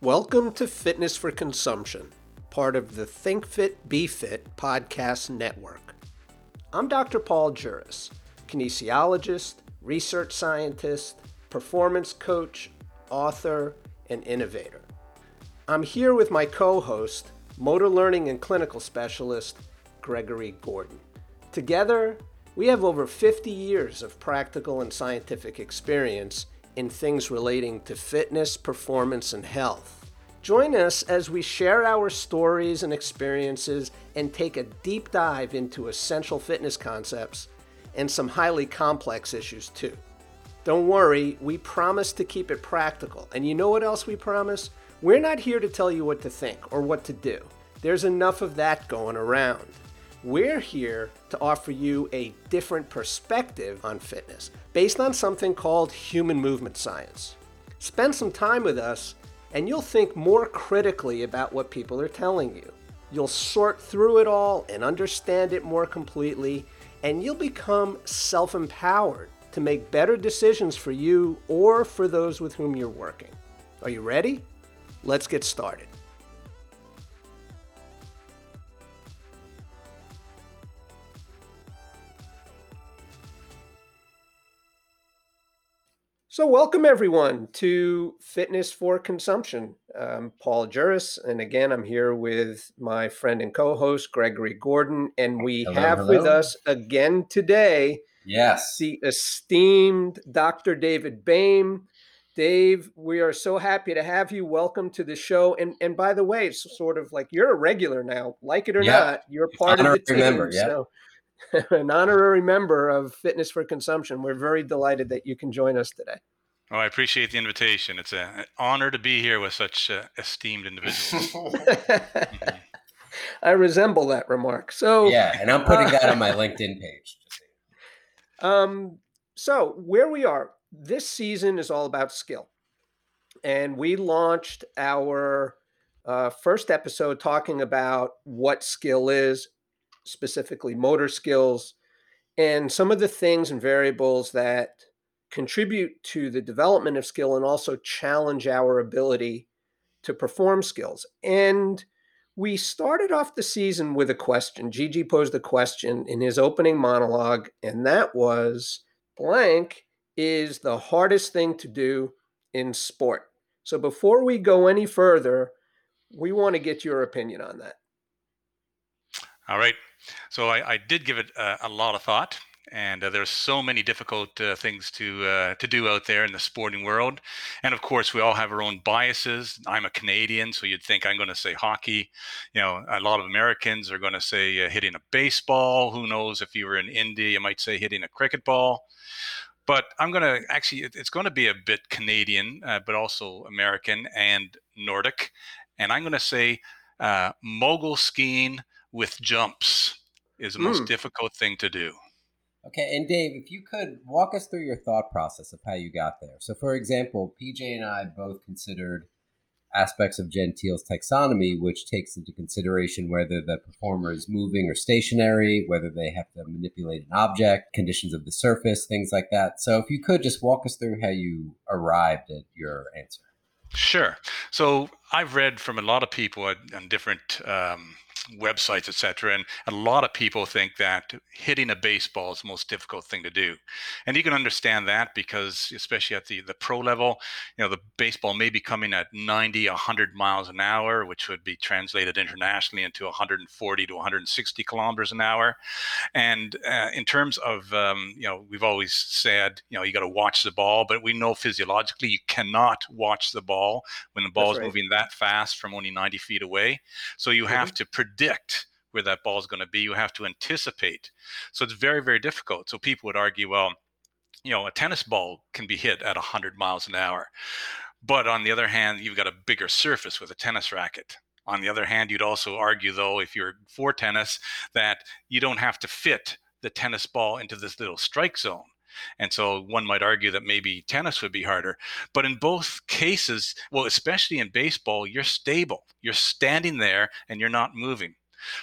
Welcome to Fitness for Consumption, part of the Think Fit Be Fit podcast network. I'm Dr. Paul Juris, kinesiologist, research scientist, performance coach, author, and innovator. I'm here with my co host, motor learning and clinical specialist, Gregory Gordon. Together, we have over 50 years of practical and scientific experience in things relating to fitness, performance, and health. Join us as we share our stories and experiences and take a deep dive into essential fitness concepts and some highly complex issues too. Don't worry, we promise to keep it practical. And you know what else we promise? We're not here to tell you what to think or what to do. There's enough of that going around. We're here to offer you a different perspective on fitness based on something called human movement science. Spend some time with us and you'll think more critically about what people are telling you. You'll sort through it all and understand it more completely, and you'll become self empowered to make better decisions for you or for those with whom you're working. Are you ready? Let's get started. So, welcome everyone to Fitness for Consumption. I'm Paul Juris, and again, I'm here with my friend and co host, Gregory Gordon. And we hello, have hello. with us again today, yes, the esteemed Dr. David Boehm. Dave, we are so happy to have you. Welcome to the show. And and by the way, it's sort of like you're a regular now, like it or not, you're part of the team. Yeah. So an honorary member of Fitness for Consumption. We're very delighted that you can join us today. Oh, I appreciate the invitation. It's a, an honor to be here with such uh, esteemed individuals. mm-hmm. I resemble that remark. So yeah, and I'm putting that on my LinkedIn page. Um, so where we are this season is all about skill, and we launched our uh, first episode talking about what skill is, specifically motor skills, and some of the things and variables that contribute to the development of skill and also challenge our ability to perform skills. And we started off the season with a question. Gigi posed a question in his opening monologue, and that was blank is the hardest thing to do in sport. So before we go any further, we want to get your opinion on that. All right. So I, I did give it a, a, lot of thought, and uh, there's so many difficult uh, things to uh, to do out there in the sporting world. And of course, we all have our own biases. I'm a Canadian, so you'd think I'm going to say hockey. You know, a lot of Americans are going to say uh, hitting a baseball. Who knows? If you were in India, you might say hitting a cricket ball. But I'm going to actually, it's going to be a bit Canadian, uh, but also American and Nordic. And I'm going to say uh, mogul skiing with jumps is the mm. most difficult thing to do. Okay, and Dave, if you could walk us through your thought process of how you got there. So, for example, PJ and I both considered aspects of Gentile's taxonomy, which takes into consideration whether the performer is moving or stationary, whether they have to manipulate an object, conditions of the surface, things like that. So, if you could just walk us through how you arrived at your answer. Sure. So, I've read from a lot of people on different um, websites, etc. And a lot of people think that hitting a baseball is the most difficult thing to do. And you can understand that because, especially at the, the pro level, you know, the baseball may be coming at 90, 100 miles an hour, which would be translated internationally into 140 to 160 kilometers an hour. And uh, in terms of, um, you know, we've always said, you know, you got to watch the ball, but we know physiologically you cannot watch the ball when the ball That's is right. moving that fast from only 90 feet away. So you mm-hmm. have to predict predict where that ball is going to be. You have to anticipate. So it's very, very difficult. So people would argue, well, you know, a tennis ball can be hit at 100 miles an hour. But on the other hand, you've got a bigger surface with a tennis racket. On the other hand, you'd also argue, though, if you're for tennis, that you don't have to fit the tennis ball into this little strike zone. And so one might argue that maybe tennis would be harder. But in both cases, well, especially in baseball, you're stable. You're standing there and you're not moving.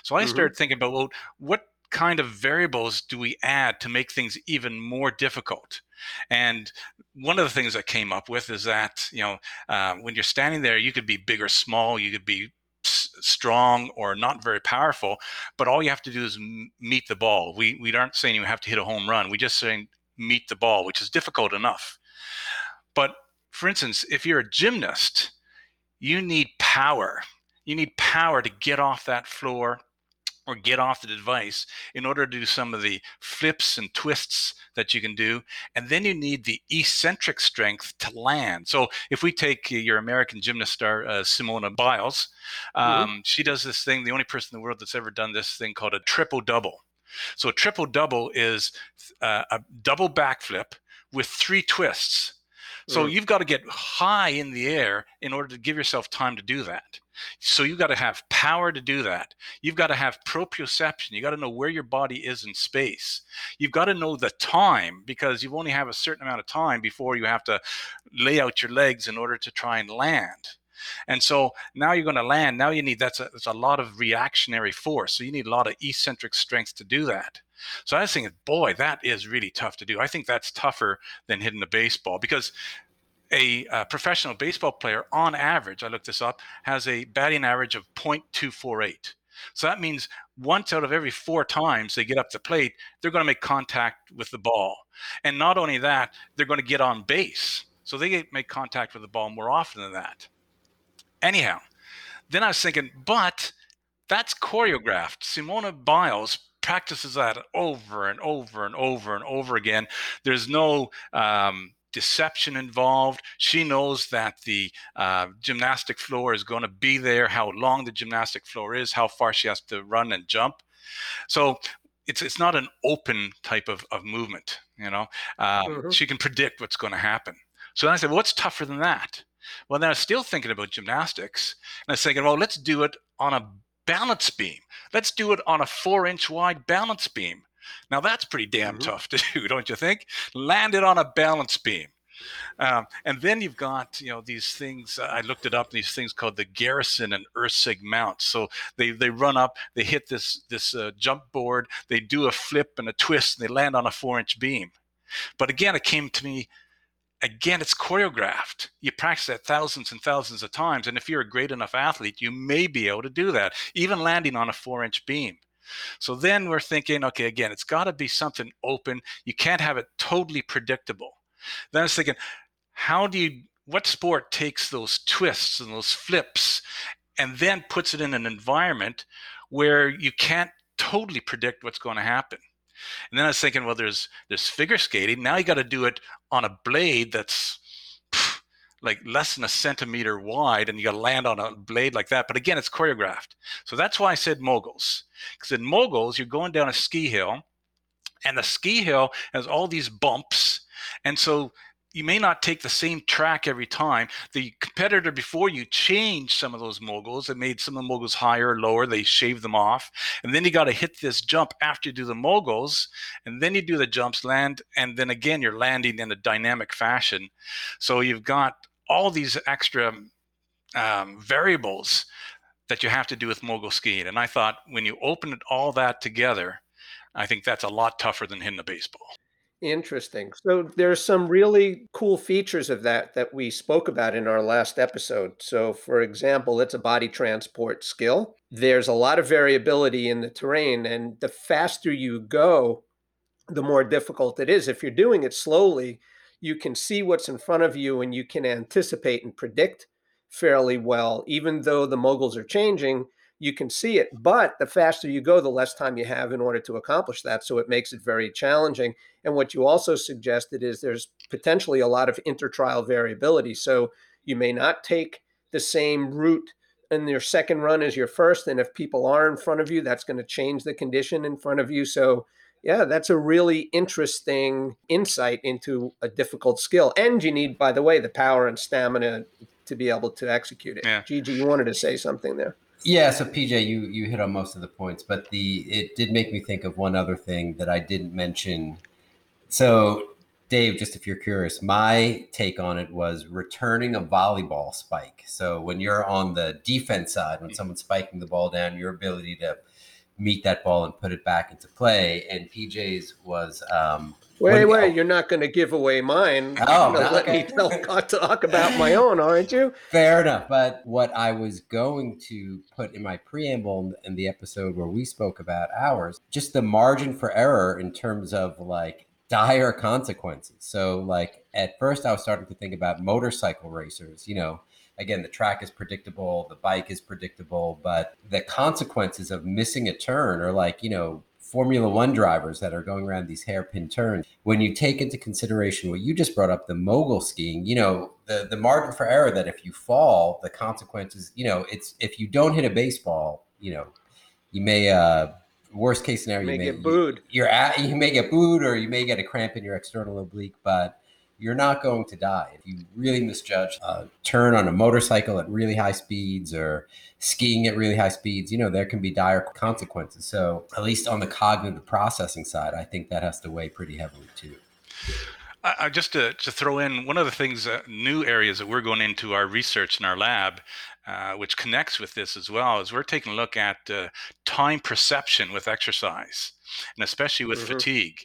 So I mm-hmm. started thinking about, well, what kind of variables do we add to make things even more difficult? And one of the things I came up with is that you know uh, when you're standing there, you could be big or small, you could be strong or not very powerful, but all you have to do is m- meet the ball. We we aren't saying you have to hit a home run. We just saying meet the ball, which is difficult enough. But for instance, if you're a gymnast, you need power. You need power to get off that floor or get off the device in order to do some of the flips and twists that you can do. And then you need the eccentric strength to land. So if we take your American gymnast star, uh, Simone Biles, um, mm-hmm. she does this thing, the only person in the world that's ever done this thing called a triple double. So a triple double is uh, a double backflip with three twists. So mm. you've got to get high in the air in order to give yourself time to do that. So you've got to have power to do that. You've got to have proprioception. You got to know where your body is in space. You've got to know the time because you only have a certain amount of time before you have to lay out your legs in order to try and land. And so now you're going to land. Now you need that's a, that's a lot of reactionary force. So you need a lot of eccentric strength to do that. So I was thinking, boy, that is really tough to do. I think that's tougher than hitting a baseball because a, a, professional baseball player, on average, I looked this up, has a batting average of 0.248. So that means once out of every four times they get up the plate, they're going to make contact with the ball. And not only that, they're going to get on base. So they make contact with the ball more often than that. Anyhow, then I was thinking, but that's choreographed. Simone Biles practices that over and over and over and over again. There's no um, deception involved. She knows that the uh, gymnastic floor is going to be there, how long the gymnastic floor is, how far she has to run and jump. So it's it's not an open type of, of movement. You know, um, mm-hmm. she can predict what's going to happen. So then I said, well, what's tougher than that? Well, then I was still thinking about gymnastics, and I was thinking, well, let's do it on a balance beam. Let's do it on a four inch wide balance beam. Now that's pretty damn mm-hmm. tough to do, don't you think? Land it on a balance beam. Um, and then you've got you know these things. I looked it up. These things called the Garrison and Ursig mounts. So they they run up, they hit this this uh, jump board, they do a flip and a twist, and they land on a four inch beam. But again, it came to me. Again, it's choreographed. You practice that thousands and thousands of times, and if you're a great enough athlete, you may be able to do that, even landing on a four inch beam. So then we're thinking, okay, again, it's got to be something open. You can't have it totally predictable. Then I was thinking, how do you, what sport takes those twists and those flips and then puts it in an environment where you can't totally predict what's going to happen? And then I was thinking, well, there's there's figure skating. Now you got to do it on a blade that's like less than a centimeter wide and you got to land on a blade like that. But again, it's choreographed. So that's why I said moguls. Because in moguls, you're going down a ski hill and the ski hill has all these bumps. And so you may not take the same track every time. The competitor before you changed some of those moguls. They made some of the moguls higher, or lower. They shaved them off. And then you got to hit this jump after you do the moguls. And then you do the jumps, land. And then again, you're landing in a dynamic fashion. So you've got all these extra um, variables that you have to do with mogul skiing. And I thought when you open it all that together, I think that's a lot tougher than hitting a baseball. Interesting. So there's some really cool features of that that we spoke about in our last episode. So for example, it's a body transport skill. There's a lot of variability in the terrain and the faster you go, the more difficult it is. If you're doing it slowly, you can see what's in front of you and you can anticipate and predict fairly well. Even though the moguls are changing, you can see it. But the faster you go, the less time you have in order to accomplish that. So it makes it very challenging. And what you also suggested is there's potentially a lot of intertrial variability. So you may not take the same route in your second run as your first. And if people are in front of you, that's going to change the condition in front of you. So yeah, that's a really interesting insight into a difficult skill. And you need, by the way, the power and stamina to be able to execute it. Yeah. Gigi, you wanted to say something there. Yeah, so PJ, you you hit on most of the points, but the it did make me think of one other thing that I didn't mention. So, Dave, just if you're curious, my take on it was returning a volleyball spike. So when you're on the defense side, when someone's spiking the ball down, your ability to meet that ball and put it back into play. And PJ's was um, Wait, wait, you're not going to give away mine. Oh, no, let me tell, talk about my own, aren't you? Fair enough. But what I was going to put in my preamble in the episode where we spoke about ours, just the margin for error in terms of like dire consequences. So, like, at first I was starting to think about motorcycle racers, you know, again, the track is predictable, the bike is predictable, but the consequences of missing a turn are like, you know, Formula One drivers that are going around these hairpin turns. When you take into consideration what you just brought up, the mogul skiing, you know, the, the margin for error that if you fall, the consequences, you know, it's if you don't hit a baseball, you know, you may, uh, worst case scenario, you may, you may get booed. You're at, you may get booed or you may get a cramp in your external oblique, but you're not going to die. If you really misjudge a turn on a motorcycle at really high speeds or skiing at really high speeds, you know, there can be dire consequences. So, at least on the cognitive processing side, I think that has to weigh pretty heavily too. Just to, to throw in one of the things, uh, new areas that we're going into our research in our lab, uh, which connects with this as well, is we're taking a look at uh, time perception with exercise and especially with mm-hmm. fatigue.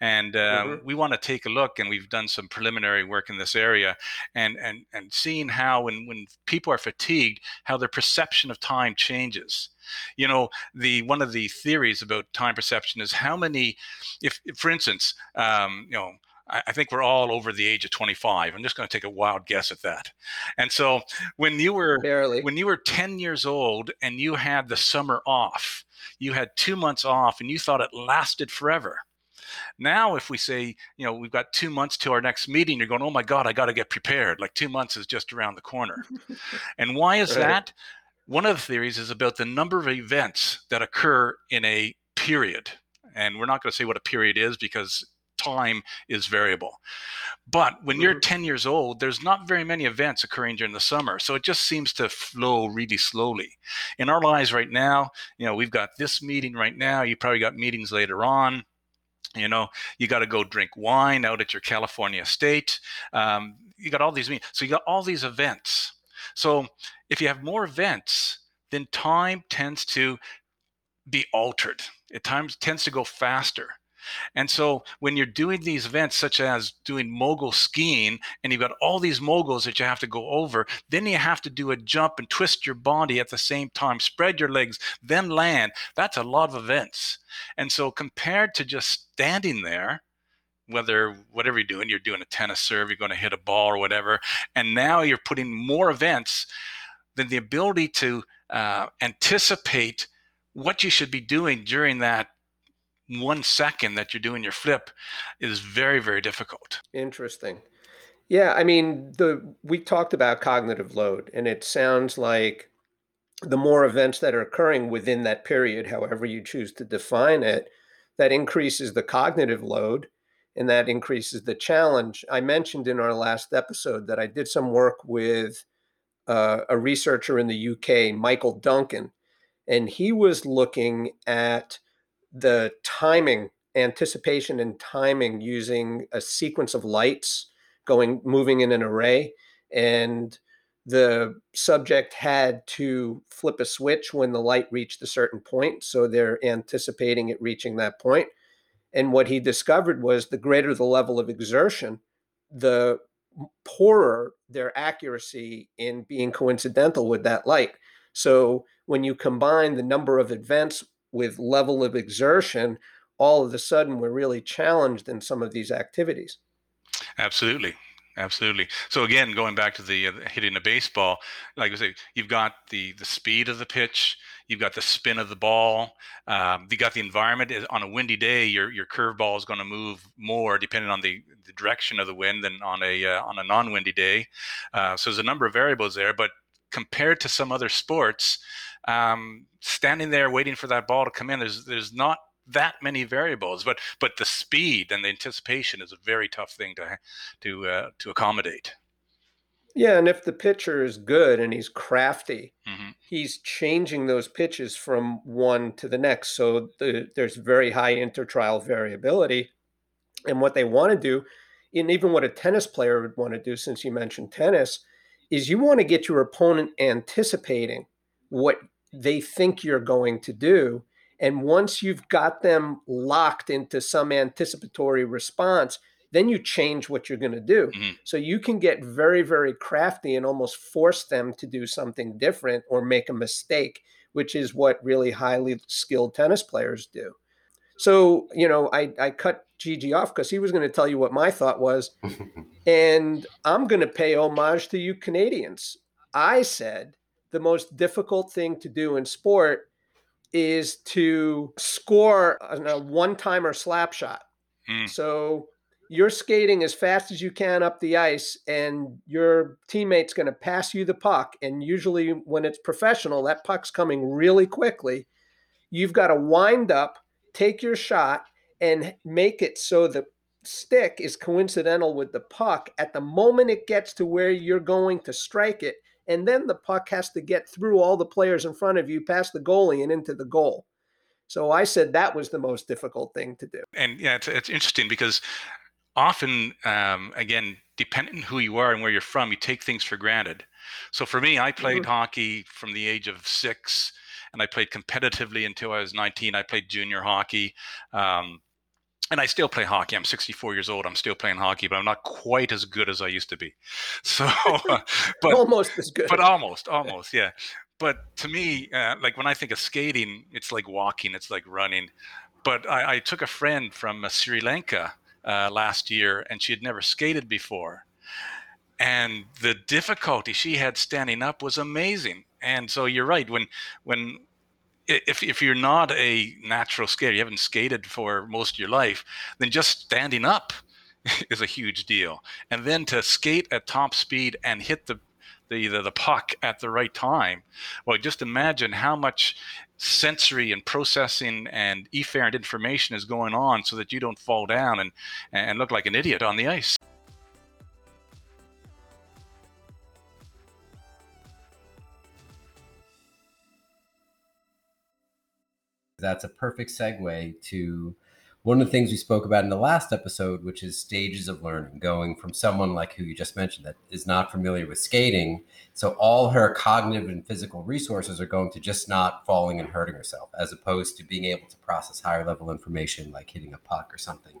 And uh, mm-hmm. we want to take a look, and we've done some preliminary work in this area, and and and seeing how when when people are fatigued, how their perception of time changes. You know, the one of the theories about time perception is how many, if, if for instance, um, you know. I think we're all over the age of 25. I'm just going to take a wild guess at that. And so when you were Barely. when you were 10 years old and you had the summer off, you had two months off and you thought it lasted forever. Now, if we say, you know, we've got two months to our next meeting, you're going, oh my God, I got to get prepared. Like two months is just around the corner. and why is right. that? One of the theories is about the number of events that occur in a period. And we're not going to say what a period is because time is variable. But when you're mm-hmm. 10 years old, there's not very many events occurring during the summer. So it just seems to flow really slowly. In our lives right now, you know, we've got this meeting right now. You probably got meetings later on. You know, you got to go drink wine out at your California estate. Um, you got all these meetings. So you got all these events. So if you have more events, then time tends to be altered. It times tends to go faster. And so when you're doing these events, such as doing mogul skiing, and you've got all these moguls that you have to go over, then you have to do a jump and twist your body at the same time, spread your legs, then land. That's a lot of events. And so compared to just standing there, whether whatever you're doing, you're doing a tennis serve, you're going to hit a ball or whatever, and now you're putting more events, than the ability to uh, anticipate what you should be doing during that one second that you're doing your flip is very very difficult. Interesting. Yeah i mean the we talked about cognitive load and it sounds like the more events that are occurring within that period however you choose to define it that increases the cognitive load and that increases the challenge. I mentioned in our last episode that i did some work with uh, a researcher in the uk michael duncan and he was looking at the timing, anticipation and timing using a sequence of lights going moving in an array and the subject had to flip a switch when the light reached a certain point so they're anticipating it reaching that point. And what he discovered was the greater the level of exertion the poorer their accuracy in being coincidental with that light. So when you combine the number of events with level of exertion, all of a sudden we're really challenged in some of these activities. Absolutely. Absolutely. So again, going back to the uh, hitting a baseball, like I say, you've got the the speed of the pitch, you've got the spin of the ball, um, you got the environment. On a windy day, your your curveball is going to move more depending on the, the direction of the wind than on a uh, on a non-windy day. Uh, so there's a number of variables there, but compared to some other sports, um, standing there waiting for that ball to come in, there's there's not that many variables, but but the speed and the anticipation is a very tough thing to to uh, to accommodate. Yeah, and if the pitcher is good and he's crafty, mm-hmm. he's changing those pitches from one to the next. So the, there's very high intertrial variability. And what they want to do, and even what a tennis player would want to do, since you mentioned tennis, is you want to get your opponent anticipating what they think you're going to do And once you've got them locked into some anticipatory response, then you change what you're going to do. Mm-hmm. So you can get very, very crafty and almost force them to do something different or make a mistake, which is what really highly skilled tennis players do. So, you know, I, I cut Gigi off because he was going to tell you what my thought was. and I'm going to pay homage to you Canadians. I said the most difficult thing to do in sport is to score a one timer slap shot. Mm. So you're skating as fast as you can up the ice, and your teammate's going to pass you the puck. And usually, when it's professional, that puck's coming really quickly. You've got to wind up, take your shot, and make it so the stick is coincidental with the puck at the moment it gets to where you're going to strike it. And then the puck has to get through all the players in front of you, past the goalie, and into the goal. So I said that was the most difficult thing to do. And yeah, it's, it's interesting because often, um, again, depending on who you are and where you're from, you take things for granted. So for me, I played mm-hmm. hockey from the age of six, and I played competitively until I was 19. I played junior hockey. Um, and I still play hockey. I'm 64 years old. I'm still playing hockey, but I'm not quite as good as I used to be. So, but almost as good. But almost, almost, yeah. But to me, uh, like when I think of skating, it's like walking, it's like running. But I, I took a friend from uh, Sri Lanka uh, last year, and she had never skated before. And the difficulty she had standing up was amazing. And so you're right. When when if if you're not a natural skater, you haven't skated for most of your life, then just standing up is a huge deal. And then to skate at top speed and hit the the, the, the puck at the right time. Well, just imagine how much sensory and processing and efferent information is going on so that you don't fall down and, and look like an idiot on the ice. That's a perfect segue to one of the things we spoke about in the last episode, which is stages of learning, going from someone like who you just mentioned that is not familiar with skating. So all her cognitive and physical resources are going to just not falling and hurting herself, as opposed to being able to process higher level information like hitting a puck or something.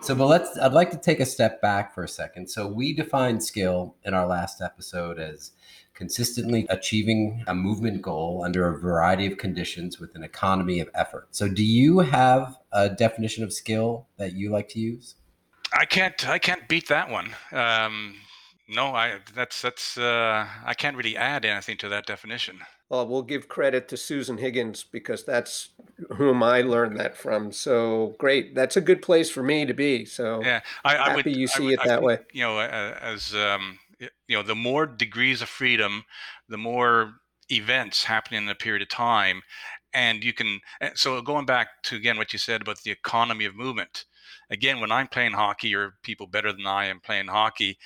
So, but let's, I'd like to take a step back for a second. So we defined skill in our last episode as consistently achieving a movement goal under a variety of conditions with an economy of effort. So, do you have a definition of skill that you like to use? I can't. I can't beat that one. Um, no, I that's that's. Uh, I can't really add anything to that definition. Well, we'll give credit to Susan Higgins because that's whom I learned that from. So great, that's a good place for me to be. So yeah, I, I happy would, you see would, it that think, way. You know, as um, you know the more degrees of freedom the more events happening in a period of time and you can eh, so going back to again what you said about the economy of movement again when i'm playing hockey or people better than i am playing hockey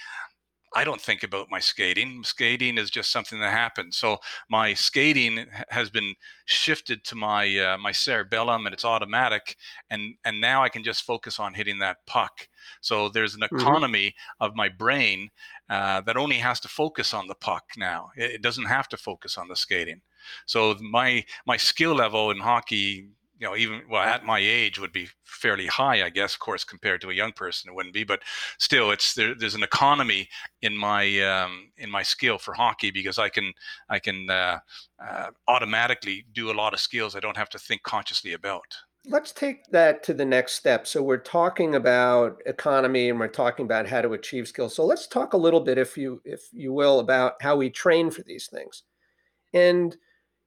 I don't think about my skating. Skating is just something that happens. So my skating has been shifted to my uh, my cerebellum, and it's automatic. And and now I can just focus on hitting that puck. So there's an mm-hmm. economy mm-hmm. of my brain uh, that only has to focus on the puck now. It, it doesn't have to focus on the skating. So my my skill level in hockey you know, even well at my age would be fairly high, I guess. Of course, compared to a young person, it wouldn't be, but still, it's there, there's an economy in my um, in my skill for hockey because I can I can uh, uh, automatically do a lot of skills I don't have to think consciously about. Let's take that to the next step. So we're talking about economy and we're talking about how to achieve skills. So let's talk a little bit, if you if you will, about how we train for these things, and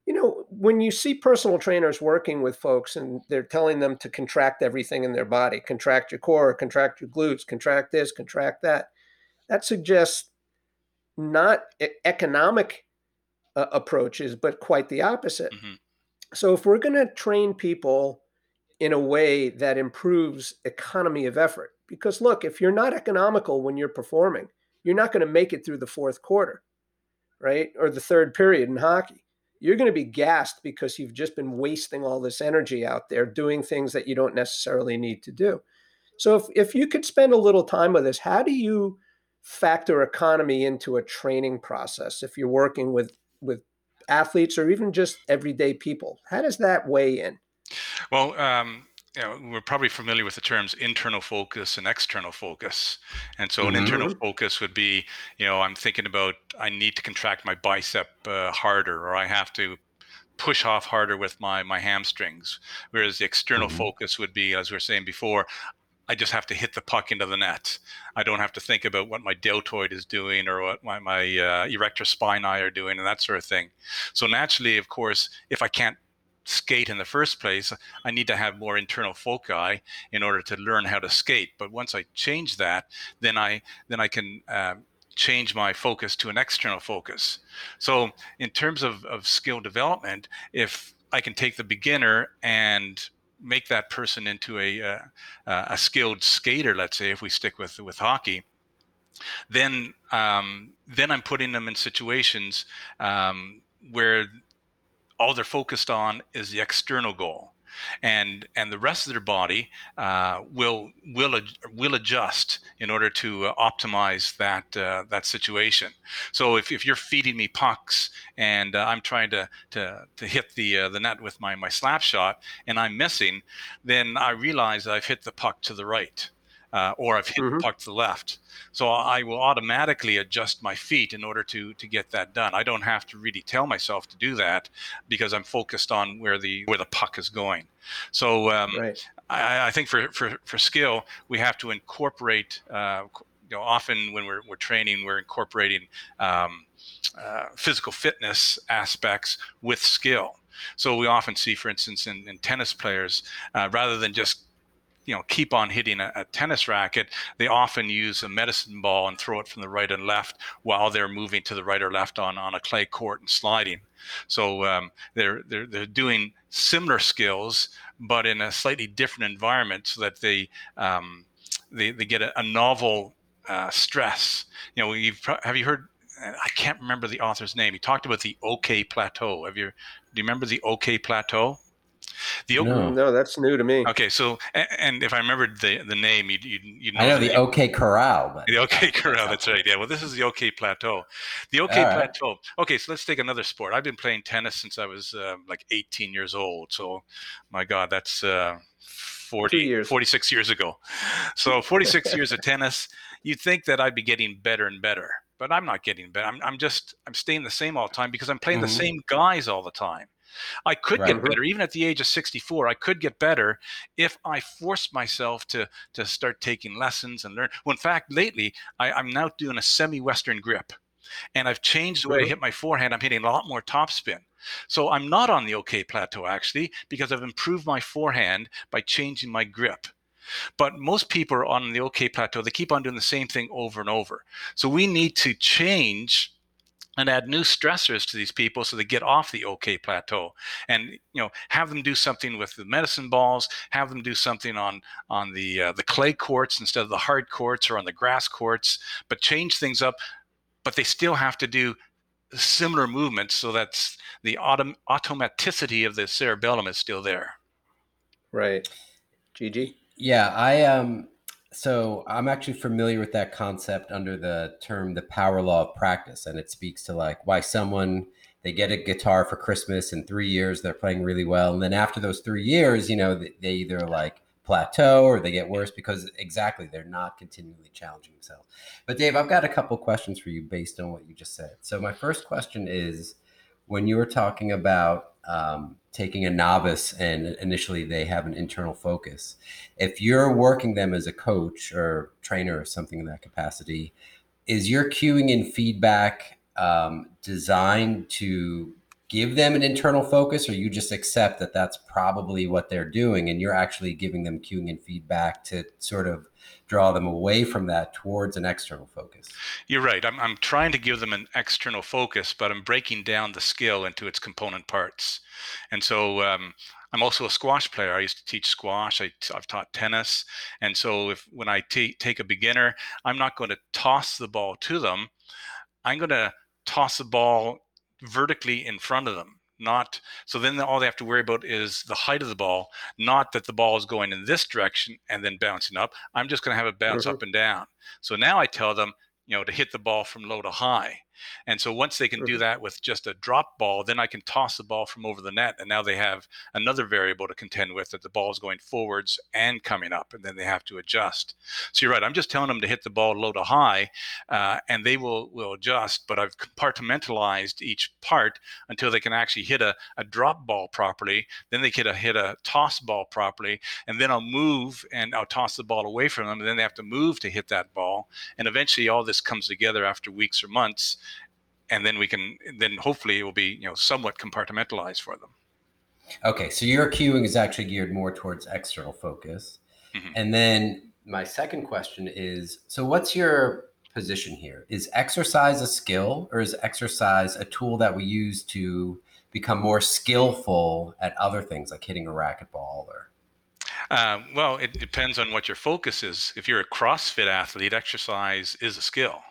you know, when you see personal trainers working with folks and they're telling them to contract everything in their body, contract your core, contract your glutes, contract this, contract that, that suggests not economic uh, approaches, but quite the opposite. Mm-hmm. So if we're going to train people in a way that improves economy of effort, because look, if you're not economical when you're performing, you're not going to make it through the fourth quarter, right? Or the third period in hockey you're going to be gassed because you've just been wasting all this energy out there doing things that you don't necessarily need to do. So if, if you could spend a little time with us, how do you factor economy into a training process if you're working with with athletes or even just everyday people? How does that weigh in? Well, um, you know, we're probably familiar with the terms internal focus and external focus. And so, mm-hmm. an internal focus would be, you know, I'm thinking about I need to contract my bicep uh, harder, or I have to push off harder with my my hamstrings. Whereas the external mm-hmm. focus would be, as we are saying before, I just have to hit the puck into the net. I don't have to think about what my deltoid is doing or what my, my uh, erector spinae are doing and that sort of thing. So naturally, of course, if I can't skate in the first place, I need to have more internal foci in order to learn how to skate. But once I change that, then I then I can uh, change my focus to an external focus. So in terms of, of skill development, if I can take the beginner and make that person into a, uh, a skilled skater, let's say, if we stick with with hockey, then um, then I'm putting them in situations um, where all they're focused on is the external goal and and the rest of their body uh, will will will adjust in order to uh, optimize that uh, that situation. So if, if you're feeding me pucks and uh, I'm trying to to, to hit the uh, the net with my my slap shot and I'm missing, then I realize I've hit the puck to the right uh, or I've hit mm-hmm. the puck to the left. So I will automatically adjust my feet in order to to get that done. I don't have to really tell myself to do that because I'm focused on where the where the puck is going. So um, right. I, I, think for, for for skill we have to incorporate. Uh, you know, often when we're we're training, we're incorporating um, uh, physical fitness aspects with skill. So we often see, for instance, in, in tennis players, uh, rather than just you know keep on hitting a, a, tennis racket, they often use a medicine ball and throw it from the right and left while they're moving to the right or left on, on a clay court and sliding. So um, they're, they're they're doing similar skills, but in a slightly different environment, so that they um, they, they get a, a novel uh, stress. You know, you've have you heard? I can't remember the author's name. He talked about the OK plateau. Have you? Do you remember the OK plateau? The no. no, that's new to me. Okay, so and if I remembered the the name, you you, you know I know the, the OK Corral. But the OK Corral. That's right. Yeah. Well, this is the OK Plateau. The OK All Plateau. Right. Okay, so let's take another sport. I've been playing tennis since I was uh, like 18 years old. So, my God, that's uh, 40 years. 46 years ago. So 46 years of tennis. You'd think that I'd be getting better and better but I'm not getting better. I'm, I'm just I'm staying the same all the time because I'm playing mm-hmm. the same guys all the time. I could right. get better, even at the age of 64. I could get better if I forced myself to to start taking lessons and learn. Well, in fact, lately I, I'm now doing a semi-Western grip, and I've changed the way I hit my forehand. I'm hitting a lot more topspin. So I'm not on the OK plateau actually because I've improved my forehand by changing my grip. But most people are on the OK plateau. They keep on doing the same thing over and over. So we need to change and add new stressors to these people so they get off the OK plateau and you know have them do something with the medicine balls have them do something on on the uh, the clay courts instead of the hard courts or on the grass courts but change things up but they still have to do similar movements so that the autom- automaticity of the cerebellum is still there. Right. Gg yeah i um so I'm actually familiar with that concept under the term the power law of practice, and it speaks to like why someone they get a guitar for Christmas in three years they're playing really well, and then after those three years, you know, they either like plateau or they get worse because exactly they're not continually challenging themselves. But Dave, I've got a couple questions for you based on what you just said. So my first question is, when you were talking about um, taking a novice and initially they have an internal focus. If you're working them as a coach or trainer or something in that capacity, is your cueing in feedback um, designed to give them an internal focus or you just accept that that's probably what they're doing and you're actually giving them cueing and feedback to sort of draw them away from that towards an external focus. You're right. I'm, I'm trying to give them an external focus, but I'm breaking down the skill into its component parts. And so um, I'm also a squash player. I used to teach squash. I, have taught tennis. And so if when I t- take a beginner, I'm not going to toss the ball to them. I'm going to toss the ball vertically in front of them not so then all they have to worry about is the height of the ball not that the ball is going in this direction and then bouncing up. I'm just going to have it bounce mm-hmm. up and down. So now i tell them you know to hit the ball from low to high And so once they can do that with just a drop ball, then I can toss the ball from over the net. And now they have another variable to contend with that the ball is going forwards and coming up, and then they have to adjust. So you're right. I'm just telling them to hit the ball low to high, uh, and they will will adjust. But I've compartmentalized each part until they can actually hit a, a drop ball properly. Then they can hit a, hit a toss ball properly, and then I'll move and I'll toss the ball away from them. And then they have to move to hit that ball, and eventually all this comes together after weeks or months and then we can then hopefully it will be you know somewhat compartmentalized for them. Okay so your cueing is actually geared more towards external focus. Mm-hmm. and then my second question is so what's your position here? Is exercise a skill or is exercise a tool that we use to become more skillful at other things like hitting a racquetball or? Uh, well, it depends on what your focus is. If you're a CrossFit athlete, exercise is a skill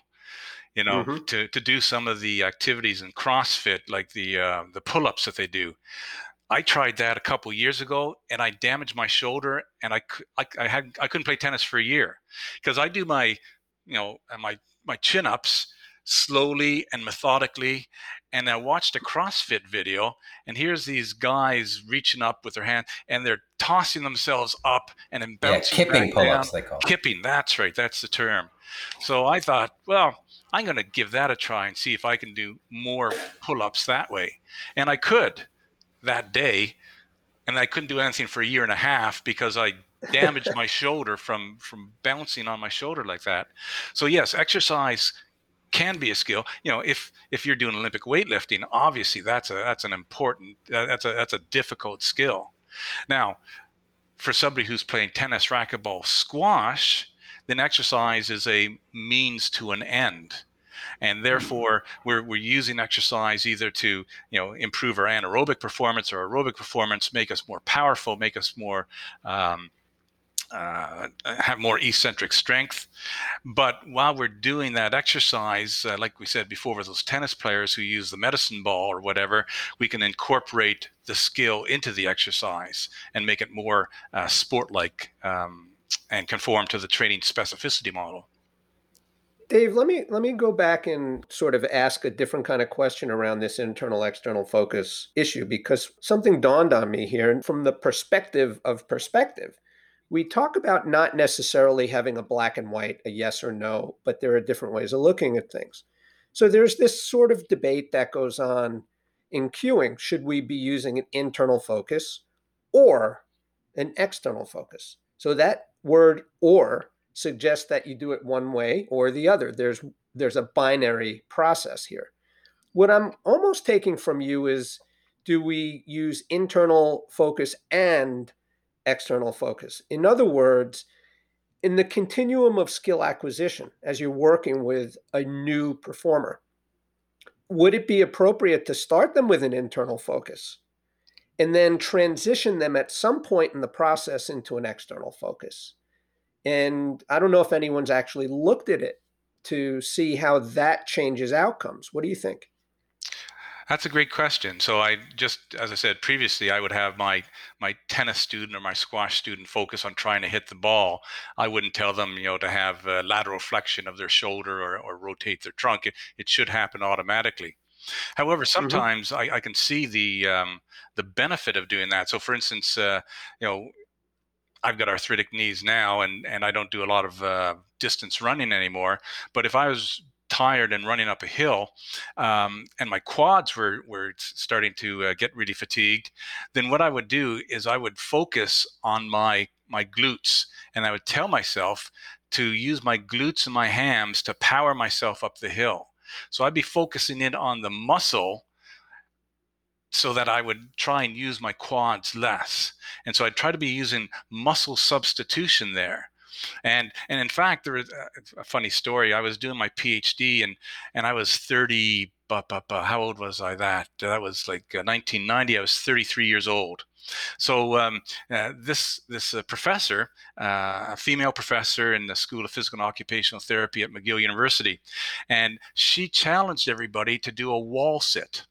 you know, mm-hmm. to, to do some of the activities in CrossFit, like the uh, the pull-ups that they do. I tried that a couple years ago, and I damaged my shoulder, and I, I, I had I couldn't play tennis for a year because I do my, you know, my my chin ups slowly and methodically, and I watched a CrossFit video, and here's these guys reaching up with their hand, and they're tossing themselves up and then bouncing yeah, kipping pull-ups, they call it. kipping. That's right, that's the term. So I thought, well, I'm going to give that a try and see if I can do more pull ups that way. And I could that day. And I couldn't do anything for a year and a half because I damaged my shoulder from from bouncing on my shoulder like that. So yes, exercise can be a skill. You know, if if you're doing Olympic weightlifting, obviously that's a that's an important that's a that's a difficult skill. Now, for somebody who's playing tennis, racquetball, squash, then exercise is a means to an end and hmm. therefore we're, we're using exercise either to you know improve our anaerobic performance or aerobic performance make us more powerful make us more um, uh, have more eccentric strength. But while we're doing that exercise, uh, like we said before, with those tennis players who use the medicine ball or whatever, we can incorporate the skill into the exercise and make it more uh, sport like um, and conform to the training specificity model. Dave, let me let me go back and sort of ask a different kind of question around this internal external focus issue because something dawned on me here and from the perspective of perspective. We talk about not necessarily having a black and white, a yes or no, but there are different ways of looking at things. So there's this sort of debate that goes on in cueing. Should we be using an internal focus or an external focus? So that word or suggests that you do it one way or the other. There's there's a binary process here. What I'm almost taking from you is do we use internal focus and external focus? In other words, in the continuum of skill acquisition, as you're working with a new performer, would it be appropriate to start them with an internal focus and then transition them at some point in the process into an external focus? And I don't know if anyone's actually looked at it to see how that changes outcomes. What do you think? That's a great question. So I just, as I said previously, I would have my my tennis student or my squash student focus on trying to hit the ball. I wouldn't tell them, you know, to have lateral flexion of their shoulder or, or rotate their trunk. It, it should happen automatically. However, mm-hmm. sometimes mm-hmm. I, I, can see the um, the benefit of doing that. So, for instance, uh, you know, I've got arthritic knees now, and and I don't do a lot of uh, distance running anymore. But if I was tired and running up a hill, um, and my quads were were starting to uh, get really fatigued, then what I would do is I would focus on my my glutes, and I would tell myself to use my glutes and my hams to power myself up the hill. So I'd be focusing in on the muscle so that I would try and use my quads less. And so I'd try to be using muscle substitution there. And and in fact, there was a, a funny story. I was doing my PhD and and I was 30. But, but, but how old was I? That that was like 1990. Uh, I was 33 years old. So um, uh, this this uh, professor, uh, a female professor in the School of Physical and Occupational Therapy at McGill University, and she challenged everybody to do a wall sit.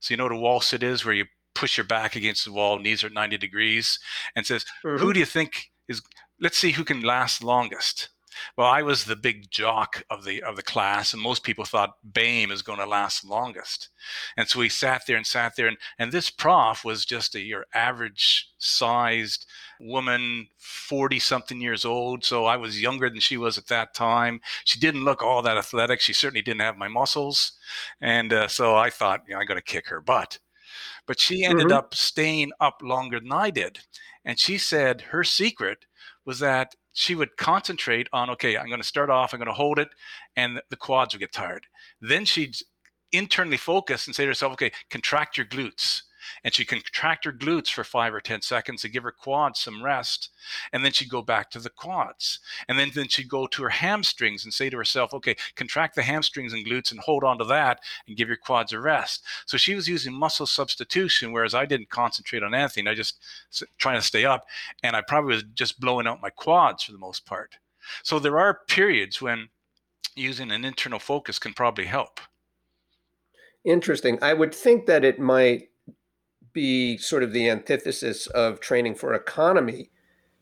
So you know what a wall sit is, where you push your back against the wall, knees are at 90 degrees, and says, mm-hmm. "Who do you think is? Let's see who can last longest." Well, I was the big jock of the of the class, and most people thought Boehm is going to last longest. And so we sat there and sat there, and, and this prof was just a your average sized woman, 40 something years old. So I was younger than she was at that time. She didn't look all that athletic. She certainly didn't have my muscles. And uh, so I thought, you know, I'm going to kick her butt. But she ended mm-hmm. up staying up longer than I did. And she said her secret was that she would concentrate on okay i'm going to start off i'm going to hold it and the quads would get tired. Then she'd internally focus and say to herself okay contract your glutes and she'd contract her glutes for five or 10 seconds to give her quads some rest. And then she'd go back to the quads. And then, then she'd go to her hamstrings and say to herself, okay, contract the hamstrings and glutes and hold on to that and give your quads a rest. So she was using muscle substitution, whereas I didn't concentrate on anything. I just trying to stay up. And I probably was just blowing out my quads for the most part. So there are periods when using an internal focus can probably help. Interesting. I would think that it might be sort of the antithesis of training for economy.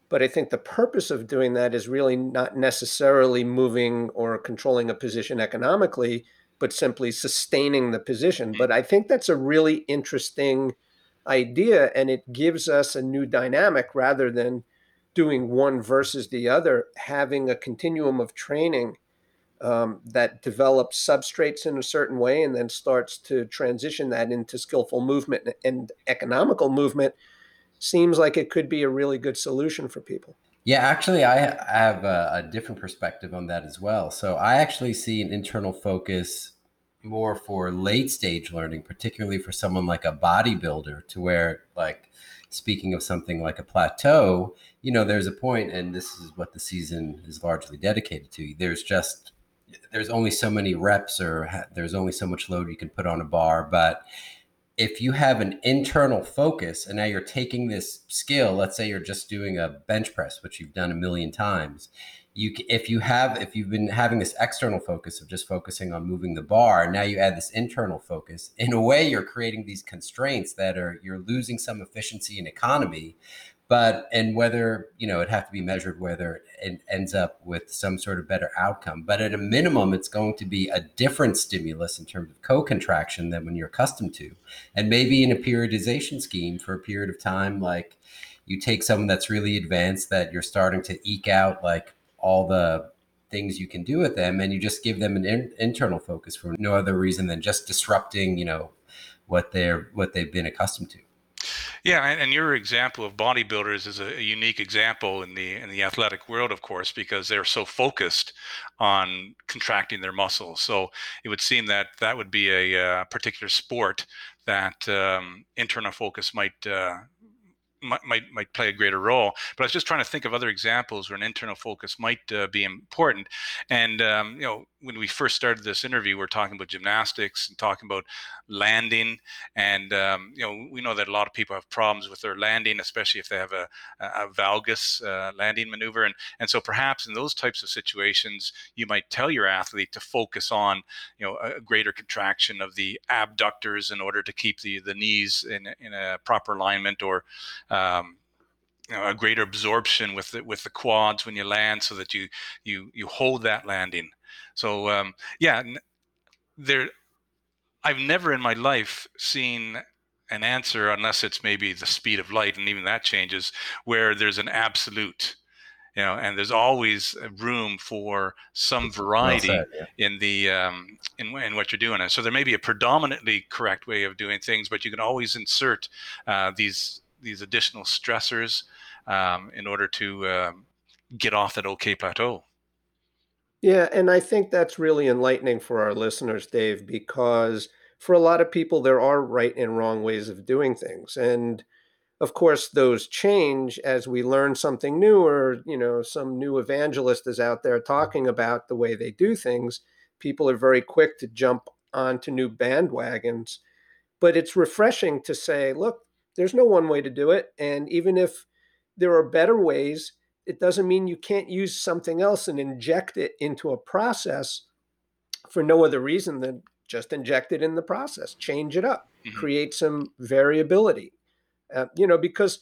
But I think the purpose of doing that is really not necessarily moving or controlling a position economically, but simply sustaining the position. But I think that's a really interesting idea, and it gives us a new dynamic rather than doing one versus the other, having a continuum of training um, that develops substrates in a certain way and then starts to transition that into skillful movement and economical movement seems like it could be a really good solution for people. Yeah, actually, I have a, a different perspective on that as well. So I actually see an internal focus more for late stage learning, particularly for someone like a bodybuilder, to where, like, speaking of something like a plateau, you know, there's a point, and this is what the season is largely dedicated to. There's just there's only so many reps or there's only so much load you can put on a bar but if you have an internal focus and now you're taking this skill let's say you're just doing a bench press which you've done a million times you if you have if you've been having this external focus of just focusing on moving the bar now you add this internal focus in a way you're creating these constraints that are you're losing some efficiency and economy but and whether you know it have to be measured whether it ends up with some sort of better outcome. But at a minimum it's going to be a different stimulus in terms of co-contraction than when you're accustomed to. And maybe in a periodization scheme for a period of time like you take someone that's really advanced that you're starting to eke out like all the things you can do with them and you just give them an in- internal focus for no other reason than just disrupting you know what they're what they've been accustomed to yeah, and, your example of bodybuilders is a, unique example in the in the athletic world, of course, because they're so focused on contracting their muscles. So it would seem that that would be a, a uh, particular sport that um, internal focus might uh, might, might, might play a greater role. But I was just trying to think of other examples where an internal focus might uh, be important. And um, you know, when we first started this interview, we are talking about gymnastics and talking about landing, and um, you know, we know that a lot of people have problems with their landing, especially if they have a, a valgus uh, landing maneuver, and and so perhaps in those types of situations, you might tell your athlete to focus on you know a greater contraction of the abductors in order to keep the the knees in in a proper alignment, or um, you know, a greater absorption with the, with the quads when you land, so that you you you hold that landing. So um, yeah, there. I've never in my life seen an answer unless it's maybe the speed of light, and even that changes, where there's an absolute you know and there's always room for some variety well said, yeah. in the um, in, in what you're doing and so there may be a predominantly correct way of doing things but you can always insert uh, these these additional stressors um, in order to um, get off that okay plateau. Yeah, and I think that's really enlightening for our listeners, Dave, because for a lot of people, there are right and wrong ways of doing things. And of course, those change as we learn something new, or, you know, some new evangelist is out there talking about the way they do things. People are very quick to jump onto new bandwagons. But it's refreshing to say, look, there's no one way to do it. And even if there are better ways, it doesn't mean you can't use something else and inject it into a process for no other reason than just inject it in the process, change it up, mm-hmm. create some variability. Uh, you know, because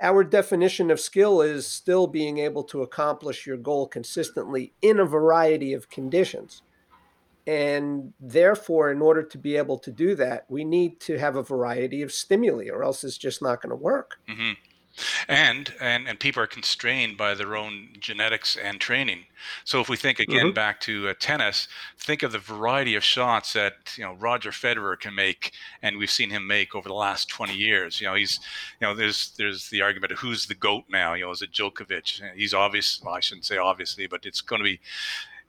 our definition of skill is still being able to accomplish your goal consistently in a variety of conditions. And therefore, in order to be able to do that, we need to have a variety of stimuli, or else it's just not going to work. Mm-hmm. And and and people are constrained by their own genetics and training. So if we think again mm-hmm. back to uh, tennis think of the variety of shots that you know roger federer can make and we've seen him make over the last 20 years. You know he's you know there's there's the argument of who's the goat now? You know is it Djokovic? He's obvious well, I shouldn't say obviously but it's going to be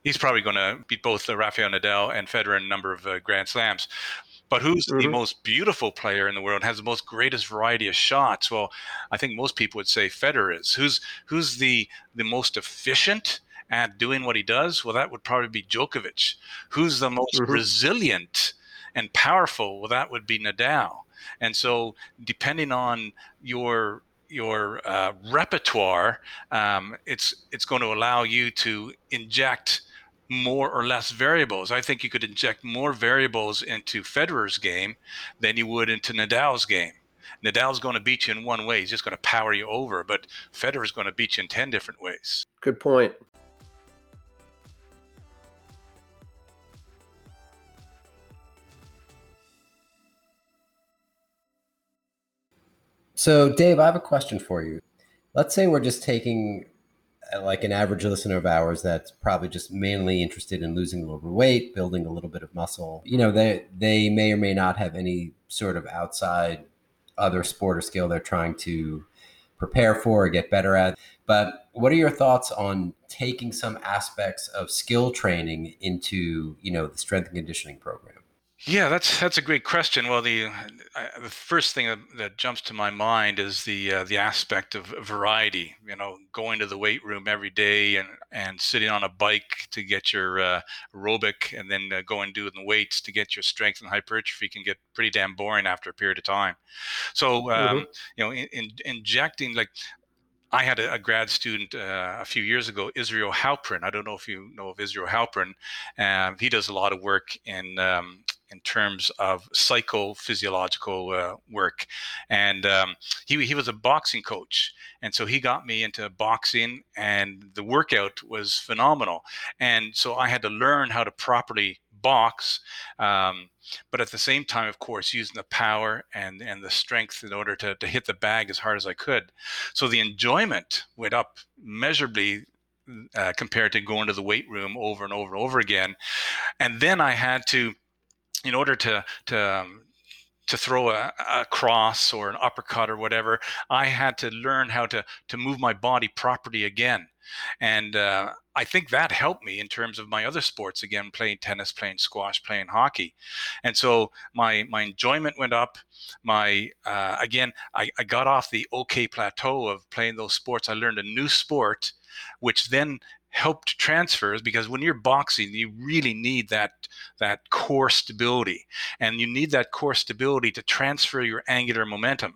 he's probably going to beat both uh, Rafael Nadal and Federer in a number of uh, Grand Slams. But who's mm-hmm. the most beautiful player in the world? Has the most greatest variety of shots? Well, I think most people would say Federer is. Who's who's the the most efficient at doing what he does? Well, that would probably be Djokovic. Who's the most mm-hmm. resilient and powerful? Well, that would be Nadal. And so, depending on your your uh, repertoire, um, it's it's going to allow you to inject more or less variables. I think you could inject more variables into Federer's game than you would into Nadal's game. Nadal's going to beat you in one way. He's just going to power you over, but Federer's going to beat you in 10 different ways. Good point. So, Dave, I have a question for you. Let's say we're just taking Uh, like an average listener of ours that's probably just mainly interested in losing a little weight, building a little bit of muscle. You know, they they may or may not have any sort of outside other sport or skill they're trying to prepare for or get better at. But what are your thoughts on taking some aspects of skill training into, you know, the strength and conditioning program? Yeah, that's that's a great question. Well, the uh, the first thing that, that jumps to my mind is the uh, the aspect of variety. You know, going to the weight room every day and and sitting on a bike to get your uh, aerobic, and then uh, going doing the weights to get your strength and hypertrophy can get pretty damn boring after a period of time. So, um, mm-hmm. you know, in, in, injecting like I had a, a grad student uh, a few years ago, Israel Halperin. I don't know if you know of Israel Halperin. Um, he does a lot of work in um, in terms of psychophysiological uh, work. And um, he, he was a boxing coach. And so he got me into boxing, and the workout was phenomenal. And so I had to learn how to properly box. Um, but at the same time, of course, using the power and, and the strength in order to, to hit the bag as hard as I could. So the enjoyment went up measurably uh, compared to going to the weight room over and over and over again. And then I had to in order to to um, to throw a, a, cross or an uppercut or whatever, I had to learn how to to move my body properly again, and uh, I think that helped me in terms of my other sports again, playing tennis, playing squash, playing hockey, and so my my enjoyment went up. My uh, again, I, I got off the okay plateau of playing those sports. I learned a new sport, which then helped transfers because when you're boxing you really need that that core stability. And you need that core stability to transfer your angular momentum.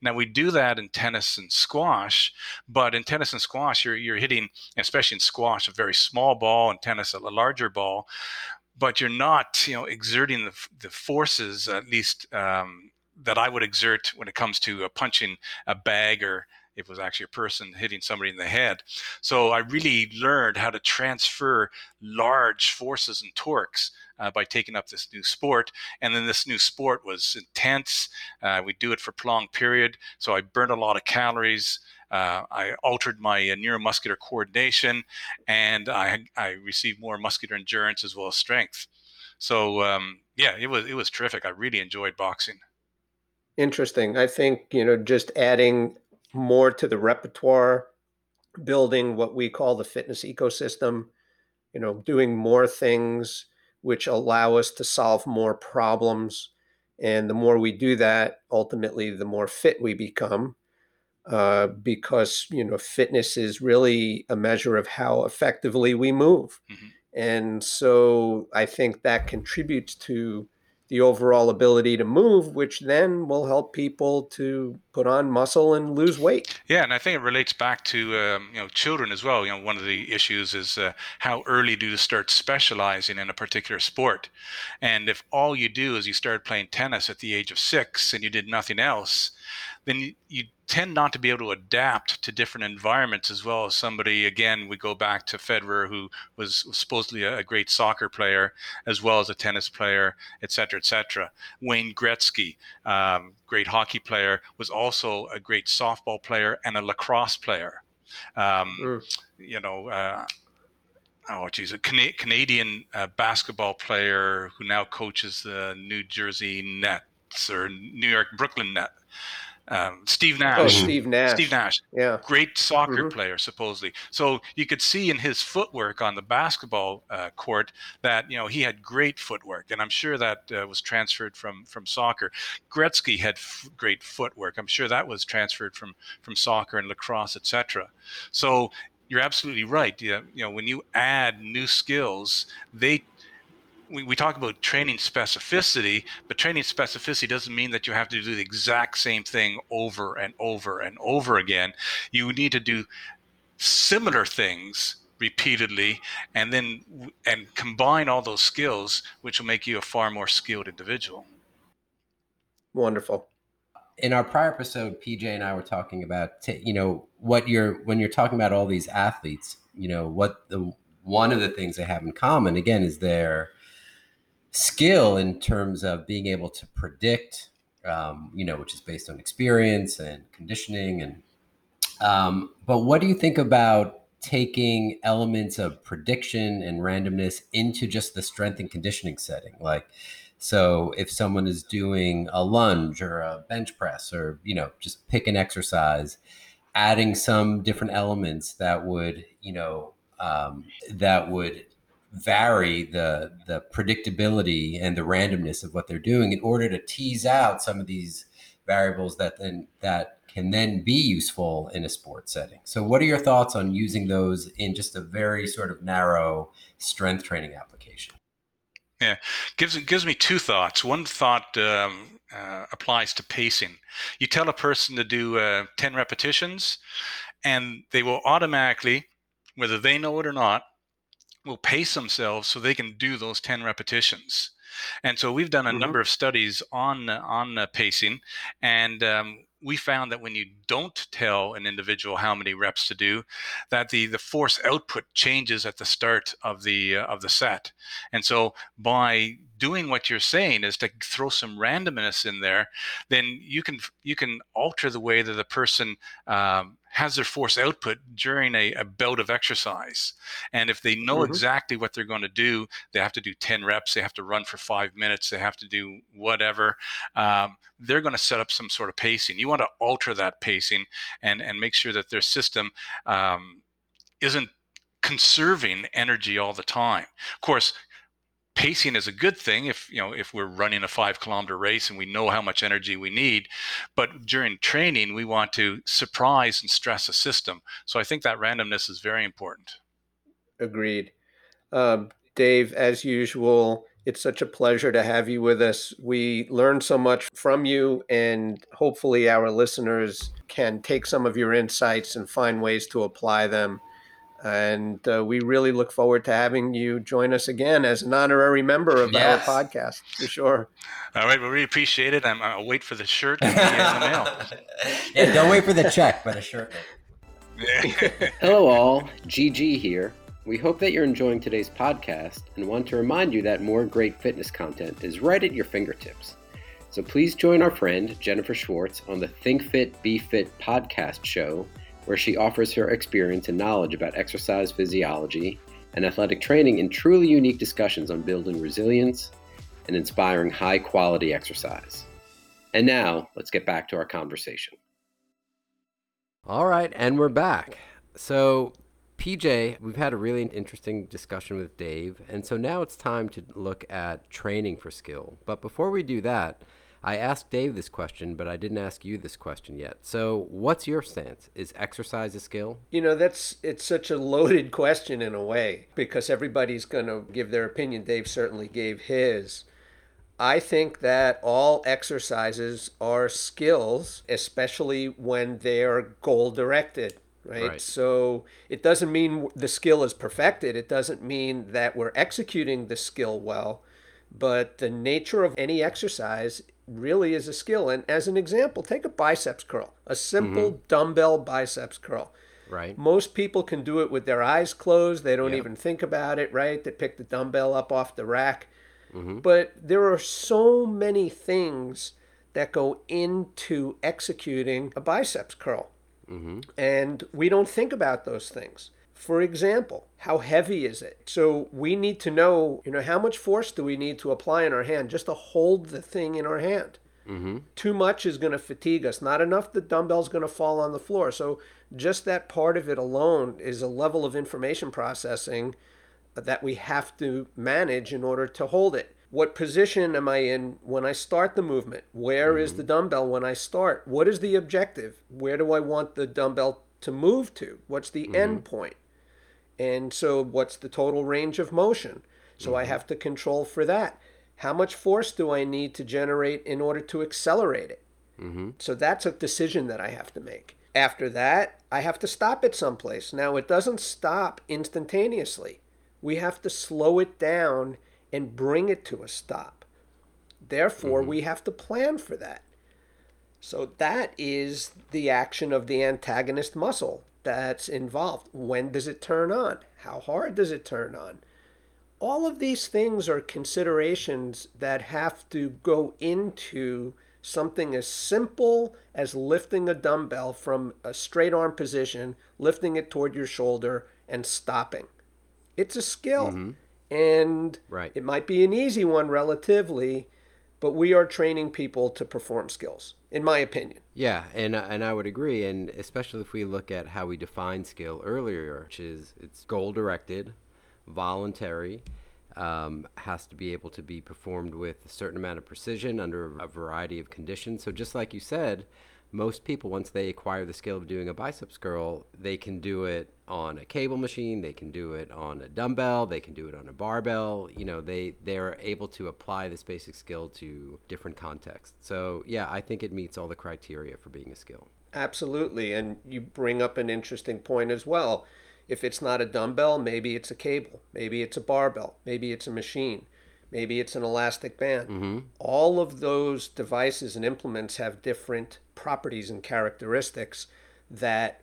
Now we do that in tennis and squash but in tennis and squash you're, you're hitting especially in squash a very small ball and tennis a larger ball but you're not you know exerting the, the forces at least um, that I would exert when it comes to uh, punching a bag or it was actually a person hitting somebody in the head. So I really learned how to transfer large forces and torques uh, by taking up this new sport. And then this new sport was intense. Uh, we do it for prolonged period. So I burned a lot of calories. Uh, I altered my uh, neuromuscular coordination, and I, I received more muscular endurance as well as strength. So um, yeah, it was it was terrific. I really enjoyed boxing. Interesting. I think you know just adding more to the repertoire, building what we call the fitness ecosystem, you know, doing more things which allow us to solve more problems. And the more we do that, ultimately, the more fit we become. Uh, because you know, fitness is really a measure of how effectively we move, mm-hmm. and so I think that contributes to the overall ability to move, which then will help people to put on muscle and lose weight. Yeah, and I think it relates back to um, you know children as well. You know, one of the issues is uh, how early do you start specializing in a particular sport, and if all you do is you start playing tennis at the age of six and you did nothing else, then you tend not to be able to adapt to different environments as well as somebody again we go back to Federer who was supposedly a, great soccer player as well as a tennis player etc etc Wayne Gretzky um, great hockey player was also a great softball player and a lacrosse player. Um, mm. you know uh, oh geez, a Can- Canadian uh, basketball player who now coaches the New Jersey Nets or New York Brooklyn Net um, Steve Nash. Oh, Steve Nash. Steve Nash. Yeah. Great soccer mm-hmm. player, supposedly. So you could see in his footwork on the basketball uh, court that you know he had great footwork, and I'm sure that uh, was transferred from from soccer. Gretzky had f- great footwork. I'm sure that was transferred from from soccer and lacrosse, etc. So you're absolutely right. You know, when you add new skills, they we, we talk about training specificity, but training specificity doesn't mean that you have to do the exact same thing over and over and over again. You need to do similar things repeatedly and then and combine all those skills which will make you a far more skilled individual wonderful in our prior episode pj and i were talking about t- you know what you're when you're talking about all these athletes you know what the one of the things they have in common again is their skill in terms of being able to predict, um, you know, which is based on experience and conditioning. And um, but what do you think about taking elements of prediction and randomness into just the strength and conditioning setting? Like, so if someone is doing a lunge or a bench press, or you know, just pick an exercise, adding some different elements that would, you know, um, that would vary the the predictability and the randomness of what they're doing in order to tease out some of these variables that then that can then be useful in a sports setting. So what are your thoughts on using those in just a very sort of narrow strength training application? Yeah, gives gives me two thoughts. One thought um, uh, applies to pacing. You tell a person to do uh, ten repetitions, and they will automatically, whether they know it or not, will pace themselves so they can do those 10 repetitions. And so we've done a mm-hmm. number of studies on on uh, pacing, and um, we found that when you don't tell an individual how many reps to do, that the the force output changes at the start of the uh, of the set. And so by doing what you're saying is to throw some randomness in there, then you can you can alter the way that the person um, has their force output during a, a bout of exercise. And if they know mm-hmm. exactly what they're going to do, they have to do 10 reps, they have to run for five minutes, they have to do whatever, um, they're going to set up some sort of pacing. You want to alter that pacing and, and make sure that their system um, isn't conserving energy all the time. Of course, pacing is a good thing if you know if we're running a five kilometer race and we know how much energy we need. But during training we want to surprise and stress a system. So i think that randomness is very important. Agreed. Um, dave as usual it's such a pleasure to have you with us. We learned so much from you and hopefully our listeners can take some of your insights and find ways to apply them and uh, we really look forward to having you join us again as an honorary member of yes. our podcast, for sure. All right, we really appreciate it. I'm, I'll wait for the shirt in the mail. yeah, don't wait for the check, but a shirt. Hello, all. GG here. We hope that you're enjoying today's podcast and want to remind you that more great fitness content is right at your fingertips. So please join our friend Jennifer Schwartz on the Think Fit Be Fit podcast show where she offers her experience and knowledge about exercise physiology and athletic training in truly unique discussions on building resilience and inspiring high quality exercise. And now, let's get back to our conversation. All right, and we're back. So, PJ, we've had a really interesting discussion with Dave, and so now it's time to look at training for skill. But before we do that, I asked Dave this question, but I didn't ask you this question yet. So, what's your stance? Is exercise a skill? You know, that's it's such a loaded question in a way because everybody's going to give their opinion. Dave certainly gave his. I think that all exercises are skills, especially when they're goal directed. Right? Right. So it doesn't mean the skill is perfected. It doesn't mean that we're executing the skill well, but the nature of any exercise really is a skill. And as an example, take a biceps curl, a simple mm-hmm. dumbbell biceps curl. Right. Most people can do it with their eyes closed. They don't Yeah. even think about it, right? They pick the dumbbell up off the rack. Mm-hmm. But there are so many things that go into executing a biceps curl. Mm-hmm. And we don't think about those things. For example, how heavy is it? So we need to know, you know, how much force do we need to apply in our hand just to hold the thing in our hand? Mm-hmm. Too much is going to fatigue us. Not enough, the dumbbell's going to fall on the floor. So just that part of it alone is a level of information processing that we have to manage in order to hold it. What position am I in when I start the movement? Where is mm-hmm. the dumbbell when I start? What is the objective? Where do I want the dumbbell to move to? What's the end mm-hmm. point? And so, what's the total range of motion? So, I mm-hmm. have to control for that. How much force do I need to generate in order to accelerate it? Mm-hmm. So, that's a decision that I have to make. After that, I have to stop it someplace. Now, it doesn't stop instantaneously, we have to slow it down and bring it to a stop. Therefore, mm-hmm. we have to plan for that. So that is the action of the antagonist muscle that's involved. When does it turn on? How hard does it turn on? All of these things are considerations that have to go into something as simple as lifting a dumbbell from a straight arm position, lifting it toward your shoulder, and stopping. It's a skill. Mm-hmm. And Right. it might be an easy one relatively, but we are training people to perform skills, in my opinion. Yeah, and and I would agree, and especially if we look at how we define skill earlier, which is it's goal directed, voluntary, um, has to be able to be performed with a certain amount of precision under a variety of conditions. So just like you said, most people once they acquire the skill of doing a biceps curl, they can do it on a cable machine, they can do it on a dumbbell, they can do it on a barbell. You know, they they're able to apply this basic skill to different contexts. So yeah, I think it meets all the criteria for being a skill. Absolutely. And you bring up an interesting point as well. If it's not a dumbbell, maybe it's a cable, maybe it's a barbell, maybe it's a machine, maybe it's an elastic band. Mm-hmm. All of those devices and implements have different properties and characteristics that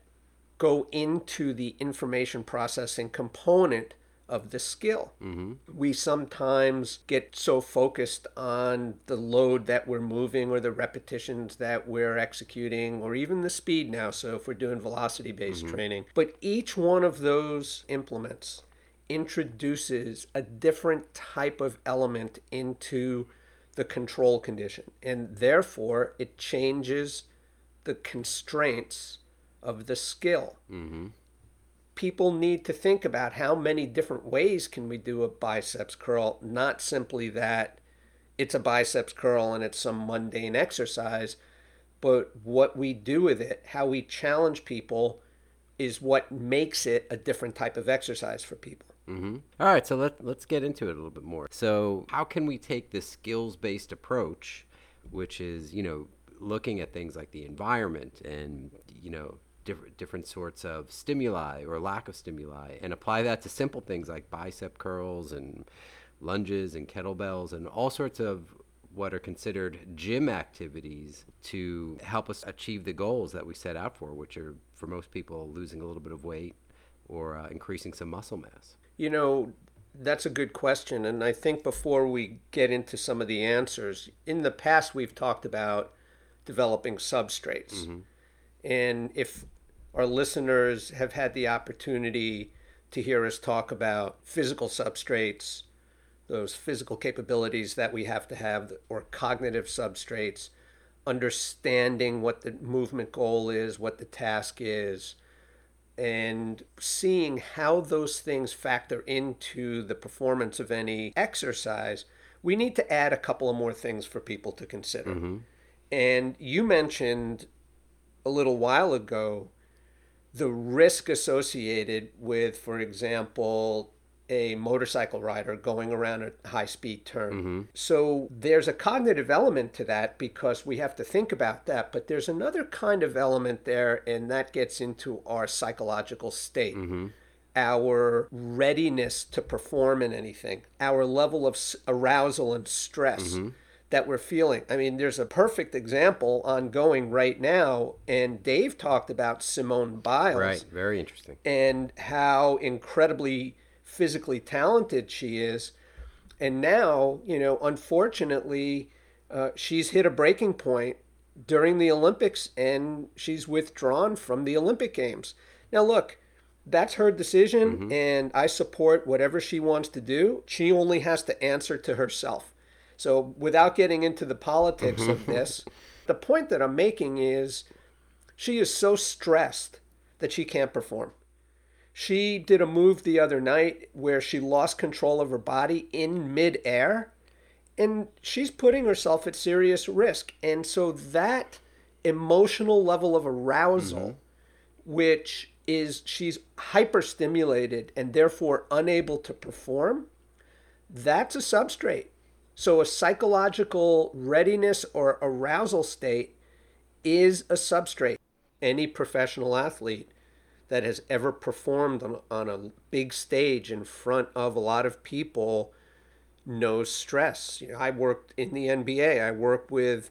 go into the information processing component of the skill. Mm-hmm. We sometimes get so focused on the load that we're moving or the repetitions that we're executing or even the speed now. So if we're doing velocity based mm-hmm. training, but each one of those implements introduces a different type of element into the control condition. And therefore, it changes the constraints of the skill people need to think about how many different ways can we do a biceps curl, not simply that it's a biceps curl and it's some mundane exercise, but what we do with it, how we challenge people is what makes it a different type of exercise for people. hmm All right, so let, let's get into it a little bit more. So, how can we take this skills based approach, which is, you know, looking at things like the environment and, you know, different, different sorts of stimuli or lack of stimuli, and apply that to simple things like bicep curls and lunges and kettlebells and all sorts of what are considered gym activities to help us achieve the goals that we set out for, which are for most people losing a little bit of weight or uh, increasing some muscle mass. You know, that's a good question. And I think before we get into some of the answers, in the past we've talked about developing substrates. And if our listeners have had the opportunity to hear us talk about physical substrates, those physical capabilities that we have to have, or cognitive substrates, understanding what the movement goal is, what the task is, and seeing how those things factor into the performance of any exercise, we need to add a couple of more things for people to consider. Mm-hmm. And you mentioned a little while ago the risk associated with, for example, a motorcycle rider going around a high speed turn. Mm-hmm. So there's a cognitive element to that because we have to think about that. But there's another kind of element there, and that gets into our psychological state. Mm-hmm. Our readiness to perform in anything, our level of arousal and stress mm-hmm. That we're feeling. I mean, there's a perfect example ongoing right now, and Dave talked about Simone Biles. Right, very interesting. And how incredibly physically talented she is. And now, you know, unfortunately, uh, she's hit a breaking point during the Olympics and she's withdrawn from the Olympic Games. Now, look, that's her decision, mm-hmm. and I support whatever she wants to do. She only has to answer to herself. So, without getting into the politics of mm-hmm. this, the point that I'm making is she is so stressed that she can't perform. She did a move the other night where she lost control of her body in midair, and she's putting herself at serious risk. And so that emotional level of arousal, mm-hmm. which is she's hyperstimulated and therefore unable to perform, that's a substrate. So a psychological readiness or arousal state is a substrate. Any professional athlete that has ever performed on, on a big stage in front of a lot of people knows stress. You know, I worked in the NBA. I worked with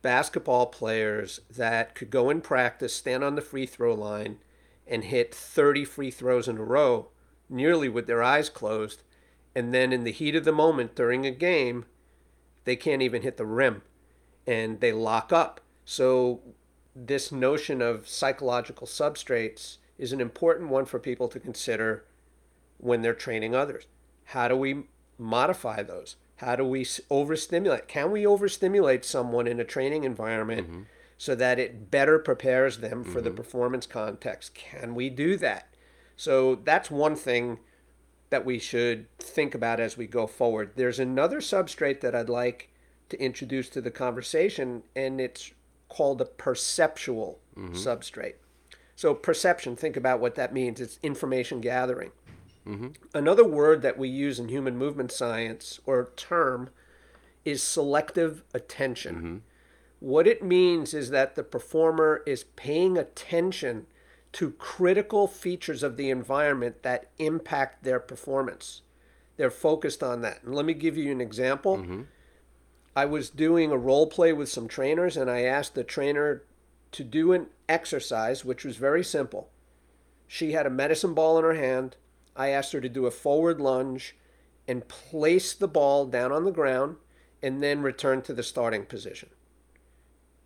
basketball players that could go in practice, stand on the free throw line, and hit 30 free throws in a row, nearly with their eyes closed. And then in the heat of the moment during a game, they can't even hit the rim and they lock up. So this notion of psychological substrates is an important one for people to consider when they're training others. How do we modify those? How do we overstimulate? Can we overstimulate someone in a training environment mm-hmm. so that it better prepares them for mm-hmm. the performance context? Can we do that? So that's one thing that we should think about as we go forward. There's another substrate that I'd like to introduce to the conversation, and it's called a perceptual mm-hmm. substrate. So, perception, think about what that means it's information gathering. Mm-hmm. Another word that we use in human movement science or term is selective attention. Mm-hmm. What it means is that the performer is paying attention to critical features of the environment that impact their performance. They're focused on that. And let me give you an example. Mm-hmm. I was doing a role play with some trainers, and I asked the trainer to do an exercise, which was very simple. She had a medicine ball in her hand. I asked her to do a forward lunge and place the ball down on the ground and then return to the starting position.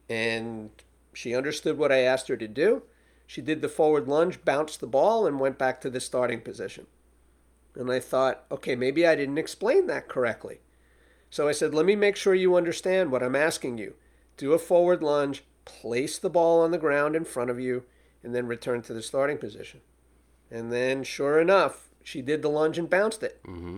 And she understood what I asked her to do. She did the forward lunge, bounced the ball, and went back to the starting position. And I thought, okay, maybe I didn't explain that correctly. So I said, let me make sure you understand what I'm asking you. Do a forward lunge, place the ball on the ground in front of you, and then return to the starting position. And then, sure enough, she did the lunge and bounced it. Mm-hmm.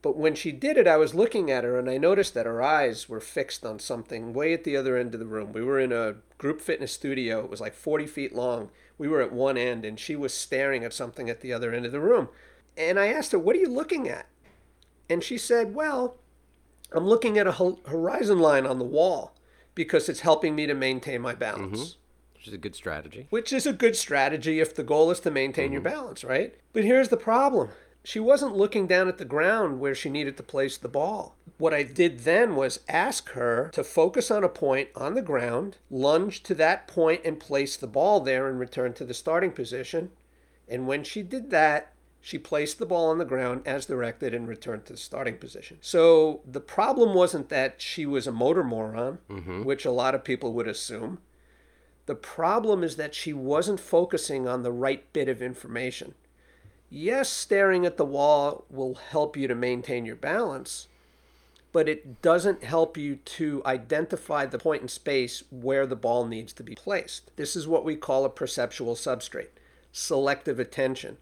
But when she did it, I was looking at her and I noticed that her eyes were fixed on something way at the other end of the room. We were in a group fitness studio, it was like 40 feet long. We were at one end and she was staring at something at the other end of the room. And I asked her, What are you looking at? And she said, Well, I'm looking at a horizon line on the wall because it's helping me to maintain my balance. Mm-hmm. Which is a good strategy. Which is a good strategy if the goal is to maintain mm-hmm. your balance, right? But here's the problem. She wasn't looking down at the ground where she needed to place the ball. What I did then was ask her to focus on a point on the ground, lunge to that point and place the ball there and return to the starting position. And when she did that, she placed the ball on the ground as directed and returned to the starting position. So the problem wasn't that she was a motor moron, mm-hmm. which a lot of people would assume. The problem is that she wasn't focusing on the right bit of information. Yes, staring at the wall will help you to maintain your balance, but it doesn't help you to identify the point in space where the ball needs to be placed. This is what we call a perceptual substrate, selective attention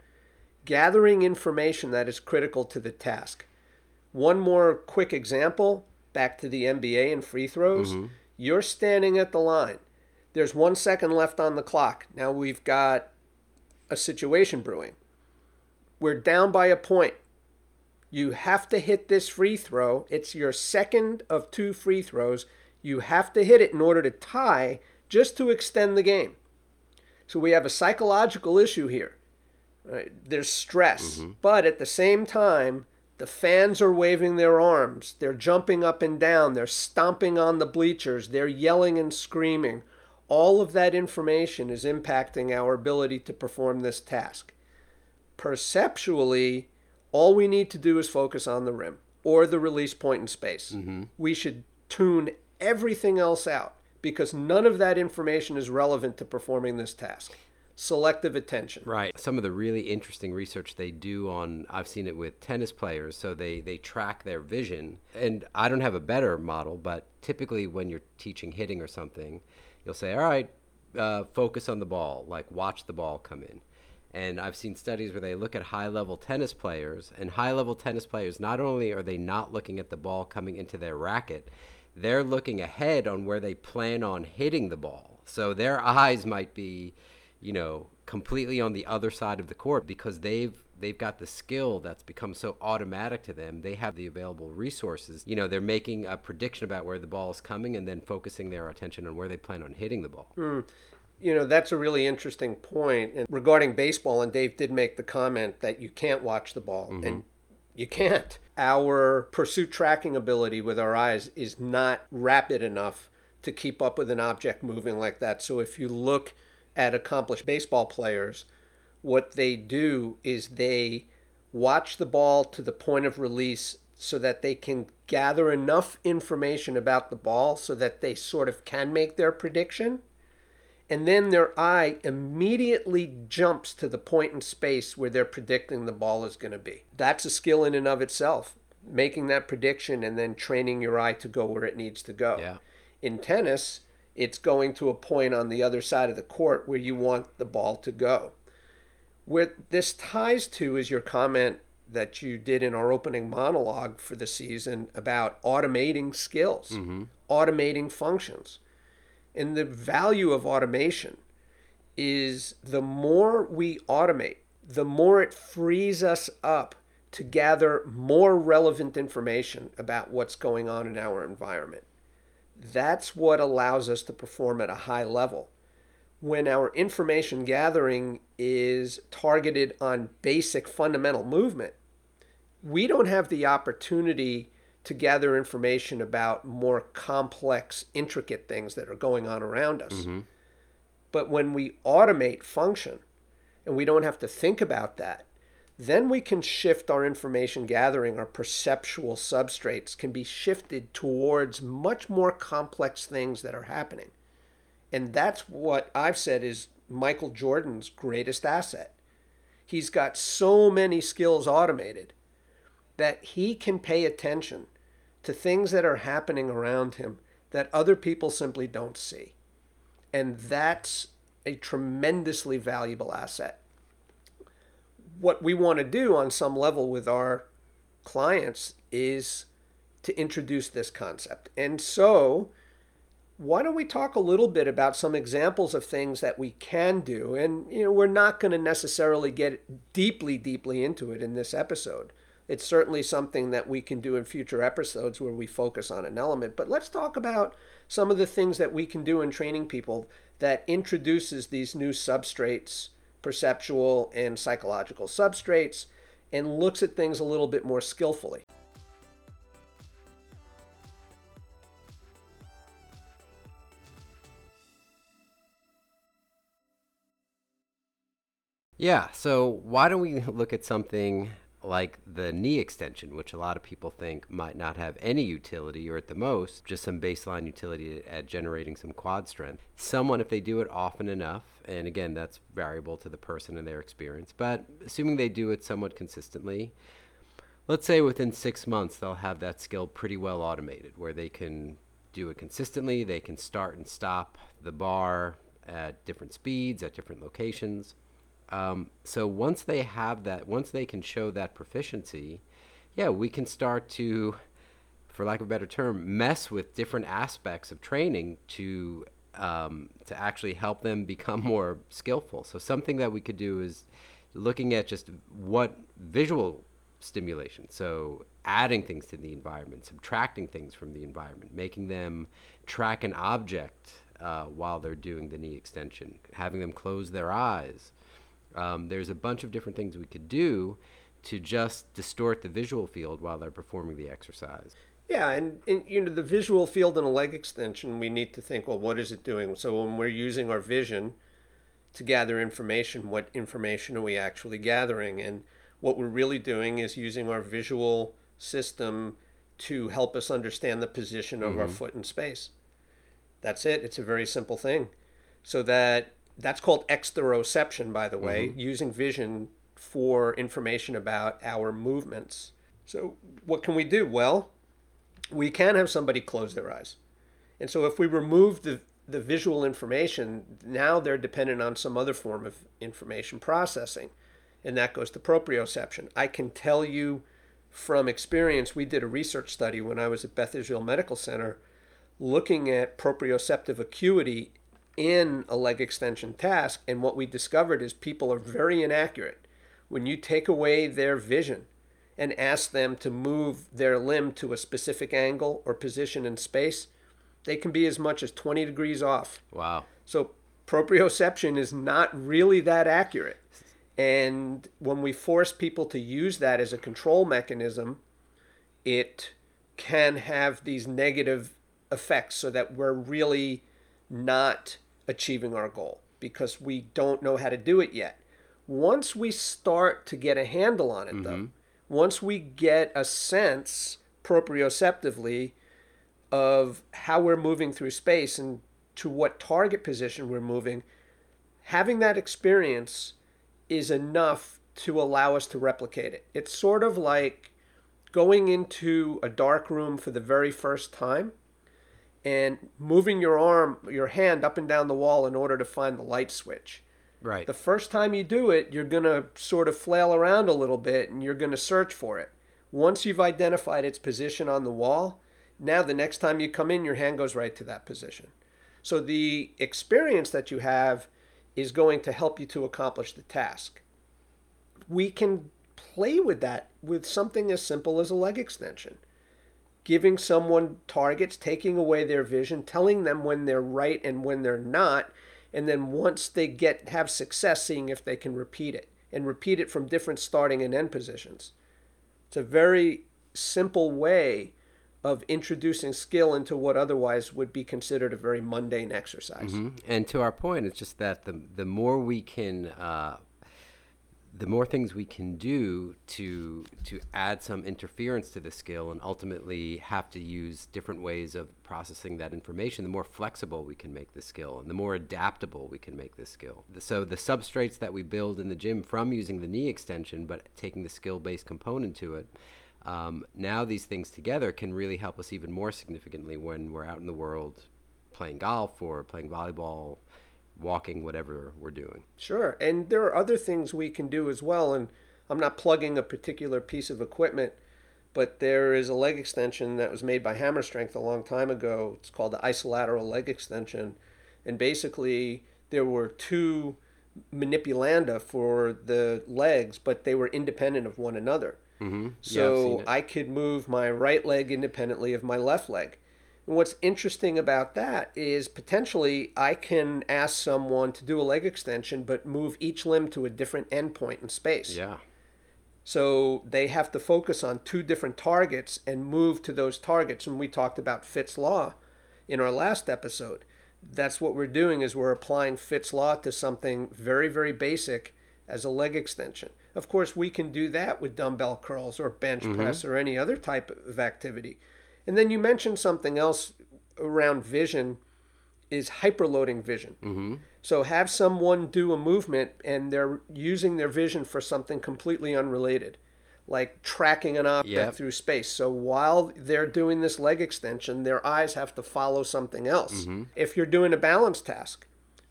gathering information that is critical to the task. One more quick example back to the NBA and free throws. Mm-hmm. You're standing at the line. There's one second left on the clock. Now we've got a situation brewing. We're down by a point. You have to hit this free throw. It's your second of two free throws. You have to hit it in order to tie just to extend the game. So we have a psychological issue here. Right? There's stress, mm-hmm. but at the same time, the fans are waving their arms. They're jumping up and down. They're stomping on the bleachers. They're yelling and screaming. All of that information is impacting our ability to perform this task. Perceptually, all we need to do is focus on the rim or the release point in space. Mm-hmm. We should tune everything else out because none of that information is relevant to performing this task. Selective attention. Right. Some of the really interesting research they do on I've seen it with tennis players, so they they track their vision. And I don't have a better model, but typically when you're teaching hitting or something, you'll say, "All right, uh, focus on the ball, like watch the ball come in." And I've seen studies where they look at high level tennis players, and high level tennis players, not only are they not looking at the ball coming into their racket, they're looking ahead on where they plan on hitting the ball. So their eyes might be, you know, completely on the other side of the court because they've they've got the skill that's become so automatic to them. They have the available resources. You know, they're making a prediction about where the ball is coming and then focusing their attention on where they plan on hitting the ball. Mm. You know, that's a really interesting point. And regarding baseball, and Dave did make the comment that you can't watch the ball, mm-hmm. and you can't. Our pursuit tracking ability with our eyes is not rapid enough to keep up with an object moving like that. So if you look at accomplished baseball players, what they do is they watch the ball to the point of release so that they can gather enough information about the ball so that they sort of can make their prediction and then their eye immediately jumps to the point in space where they're predicting the ball is going to be. That's a skill in and of itself, making that prediction and then training your eye to go where it needs to go. Yeah. In tennis, it's going to a point on the other side of the court where you want the ball to go. Where this ties to is your comment that you did in our opening monologue for the season about automating skills, mm-hmm. automating functions and the value of automation is the more we automate, the more it frees us up to gather more relevant information about what's going on in our environment. That's what allows us to perform at a high level. When our information gathering is targeted on basic fundamental movement, we don't have the opportunity to gather information about more complex, intricate things that are going on around us. Mm-hmm. But when we automate function and we don't have to think about that, then we can shift our information gathering, our perceptual substrates can be shifted towards much more complex things that are happening. And that's what I've said is Michael Jordan's greatest asset. He's got so many skills automated that he can pay attention to things that are happening around him that other people simply don't see. And that's a tremendously valuable asset. What we want to do on some level with our clients is to introduce this concept. And so, why don't we talk a little bit about some examples of things that we can do? And, you know, we're not going to necessarily get deeply, deeply into it in this episode it's certainly something that we can do in future episodes where we focus on an element. But let's talk about some of the things that we can do in training people that introduces these new substrates, perceptual and psychological substrates, and looks at things a little bit more skillfully. Yeah, so why don't we look at something like the knee extension, which a lot of people think might not have any utility or at the most just some baseline utility at generating some quad strength. Someone, if they do it often enough, and again, that's variable to the person and their experience, but assuming they do it somewhat consistently, let's say within six months they'll have that skill pretty well automated where they can do it consistently, they can start and stop the bar at different speeds, at different locations um, so once they have that, once they can show that proficiency, yeah, we can start to, for lack of a better term, mess with different aspects of training to um, to actually help them become more skillful. So something that we could do is, looking at just what visual stimulation. So adding things to the environment, subtracting things from the environment, making them track an object uh, while they're doing the knee extension, having them close their eyes. Um, there's a bunch of different things we could do to just distort the visual field while they're performing the exercise. Yeah, and, and, you know the visual field in a leg extension, we need to think, well, what is it doing? So when we're using our vision to gather information, what information are we actually gathering? And what we're really doing is using our visual system to help us understand the position of mm-hmm. our foot in space. That's it. It's a very simple thing. So that that's called exteroception, by the way, mm-hmm. using vision for information about our movements. So what can we do? Well, we can have somebody close their eyes. And so if we remove the, the visual information, now they're dependent on some other form of information processing. And that goes to proprioception. I can tell you from experience, we did a research study when I was at Beth Israel Medical Center looking at proprioceptive acuity in a leg extension task. And what we discovered is people are very inaccurate. When you take away their vision, and ask them to move their limb to a specific angle or position in space, they can be as much as 20 degrees off. Wow. So proprioception is not really that accurate. And when we force people to use that as a control mechanism, it can have these negative effects so that we're really not achieving our goal because we don't know how to do it yet. Once we start to get a handle on it, mm-hmm. though, once we get a sense proprioceptively of how we're moving through space and to what target position we're moving, having that experience is enough to allow us to replicate it. It's sort of like going into a dark room for the very first time and moving your arm, your hand up and down the wall in order to find the light switch. Right. The first time you do it, you're going to sort of flail around a little bit and you're going to search for it. Once you've identified its position on the wall, now the next time you come in, your hand goes right to that position. So the experience that you have is going to help you to accomplish the task. We can play with that with something as simple as a leg extension. Giving someone targets, taking away their vision, telling them when they're right and when they're not, and then once they get have success seeing if they can repeat it and repeat it from different starting and end positions it's a very simple way of introducing skill into what otherwise would be considered a very mundane exercise. Mm-hmm. And to our point, it's just that the the more we can uh, the more things we can do to to add some interference to the skill and ultimately have to use different ways of processing that information the more flexible we can make the skill and the more adaptable we can make the skill. So the substrates that we build in the gym from using the knee extension but taking the skill based component to it um, now these things together can really help us even more significantly when we're out in the world playing golf or playing volleyball walking, whatever we're doing. Sure. And there are other things we can do as well. And I'm not plugging a particular piece of equipment, but there is a leg extension that was made by Hammer Strength a long time ago. It's called the isolateral leg extension. And basically, there were two manipulanda for the legs, but they were independent of one another. Mm-hmm. So yeah, I could move my right leg independently of my left leg. And what's interesting about that is potentially I can ask someone to do a leg extension, but move each limb to a different endpoint in space. Yeah. So they have to focus on two different targets and move to those targets. And we talked about Fitts law in our last episode. That's what we're doing is we're applying Fitts law to something very, very basic as a leg extension. Of course, we can do that with dumbbell curls or bench mm-hmm. press or any other type of activity. And then you mentioned something else around vision is hyperloading vision. Mm-hmm. So have someone do a movement and they're using their vision for something completely unrelated, like tracking an object yep. through space. So while they're doing this leg extension, their eyes have to follow something else. Mm-hmm. If you're doing a balance task,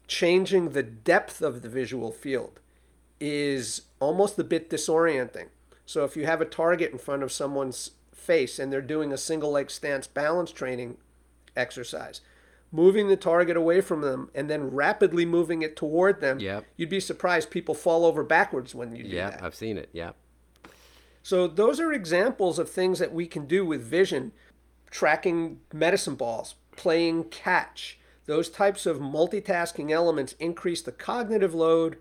changing the depth of the visual field is almost a bit disorienting. So if you have a target in front of someone's face and they're doing a single leg stance balance training exercise. moving the target away from them and then rapidly moving it toward them, Yep. you'd be surprised people fall over backwards when you do that. Yeah, that. I've seen it. Yeah. So those are examples of things that we can do with vision, tracking medicine balls, playing catch. Those types of multitasking elements increase the cognitive load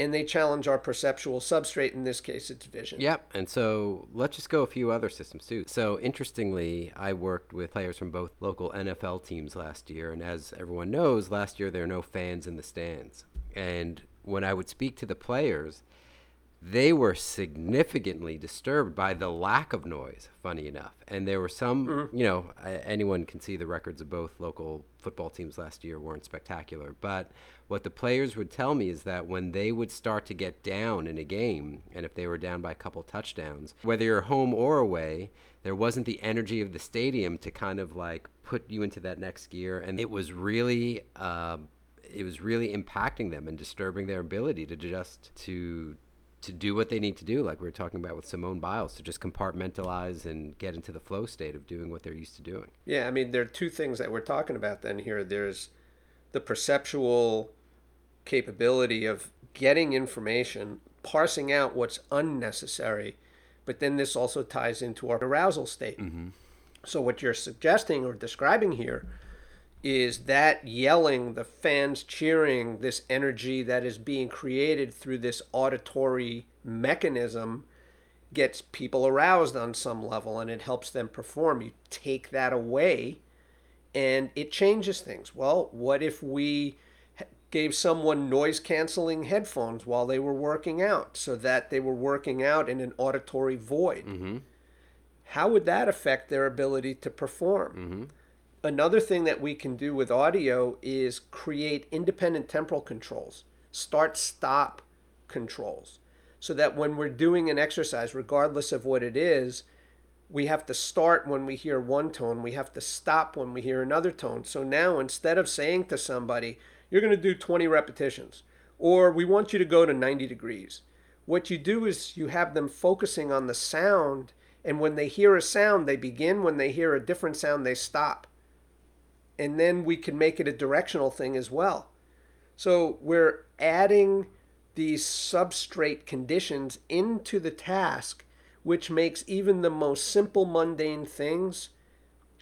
and they challenge our perceptual substrate. In this case, it's vision. Yep. And so let's just go a few other systems too. So interestingly, I worked with players from both local NFL teams last year. And as everyone knows, last year there are no fans in the stands. And when I would speak to the players, they were significantly disturbed by the lack of noise, funny enough. And there were some, you know, anyone can see the records of both local football teams last year weren't spectacular. But what the players would tell me is that when they would start to get down in a game, and if they were down by a couple touchdowns, whether you're home or away, there wasn't the energy of the stadium to kind of like put you into that next gear. And it was really, uh, it was really impacting them and disturbing their ability to just to to do what they need to do, like we were talking about with Simone Biles, to just compartmentalize and get into the flow state of doing what they're used to doing. Yeah, I mean, there are two things that we're talking about then here. There's the perceptual capability of getting information, parsing out what's unnecessary, but then this also ties into our arousal state. Mm-hmm. So, what you're suggesting or describing here is that yelling, the fans cheering, this energy that is being created through this auditory mechanism gets people aroused on some level and it helps them perform. You take that away and it changes things. Well, what if we gave someone noise canceling headphones while they were working out so that they were working out in an auditory void? Mm-hmm. How would that affect their ability to perform? Mm-hmm. Another thing that we can do with audio is create independent temporal controls, start stop controls, so that when we're doing an exercise, regardless of what it is, we have to start when we hear one tone, we have to stop when we hear another tone. So now instead of saying to somebody, you're going to do 20 repetitions, or we want you to go to 90 degrees, what you do is you have them focusing on the sound. And when they hear a sound, they begin. When they hear a different sound, they stop and then we can make it a directional thing as well. So we're adding these substrate conditions into the task, which makes even the most simple, mundane things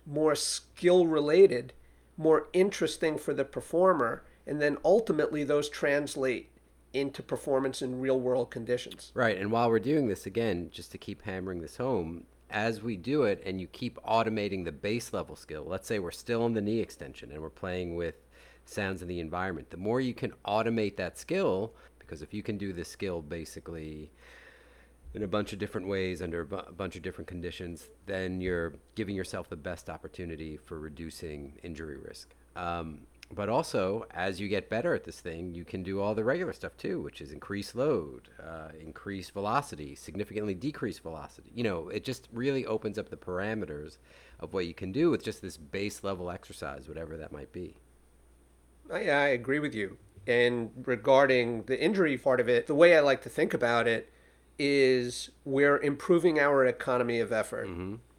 more skill related, more interesting for the performer, and then ultimately those translate into performance in real world conditions. Right. And while we're doing this, again, just to keep hammering this home, as we do it and you keep automating the base level skill, let's say we're still in the knee extension and we're playing with sounds in the environment, the more you can automate that skill, because if you can do this skill basically in a bunch of different ways under a bu- a bunch of different conditions, then you're giving yourself the best opportunity for reducing injury risk. Um, but also, as you get better at this thing, you can do all the regular stuff too, which is increase load, uh, increase velocity, significantly decrease velocity. You know, it just really opens up the parameters of what you can do with just this base level exercise, whatever that might be. I, I agree with you. And regarding the injury part of it, the way I like to think about it is we're improving our economy of effort.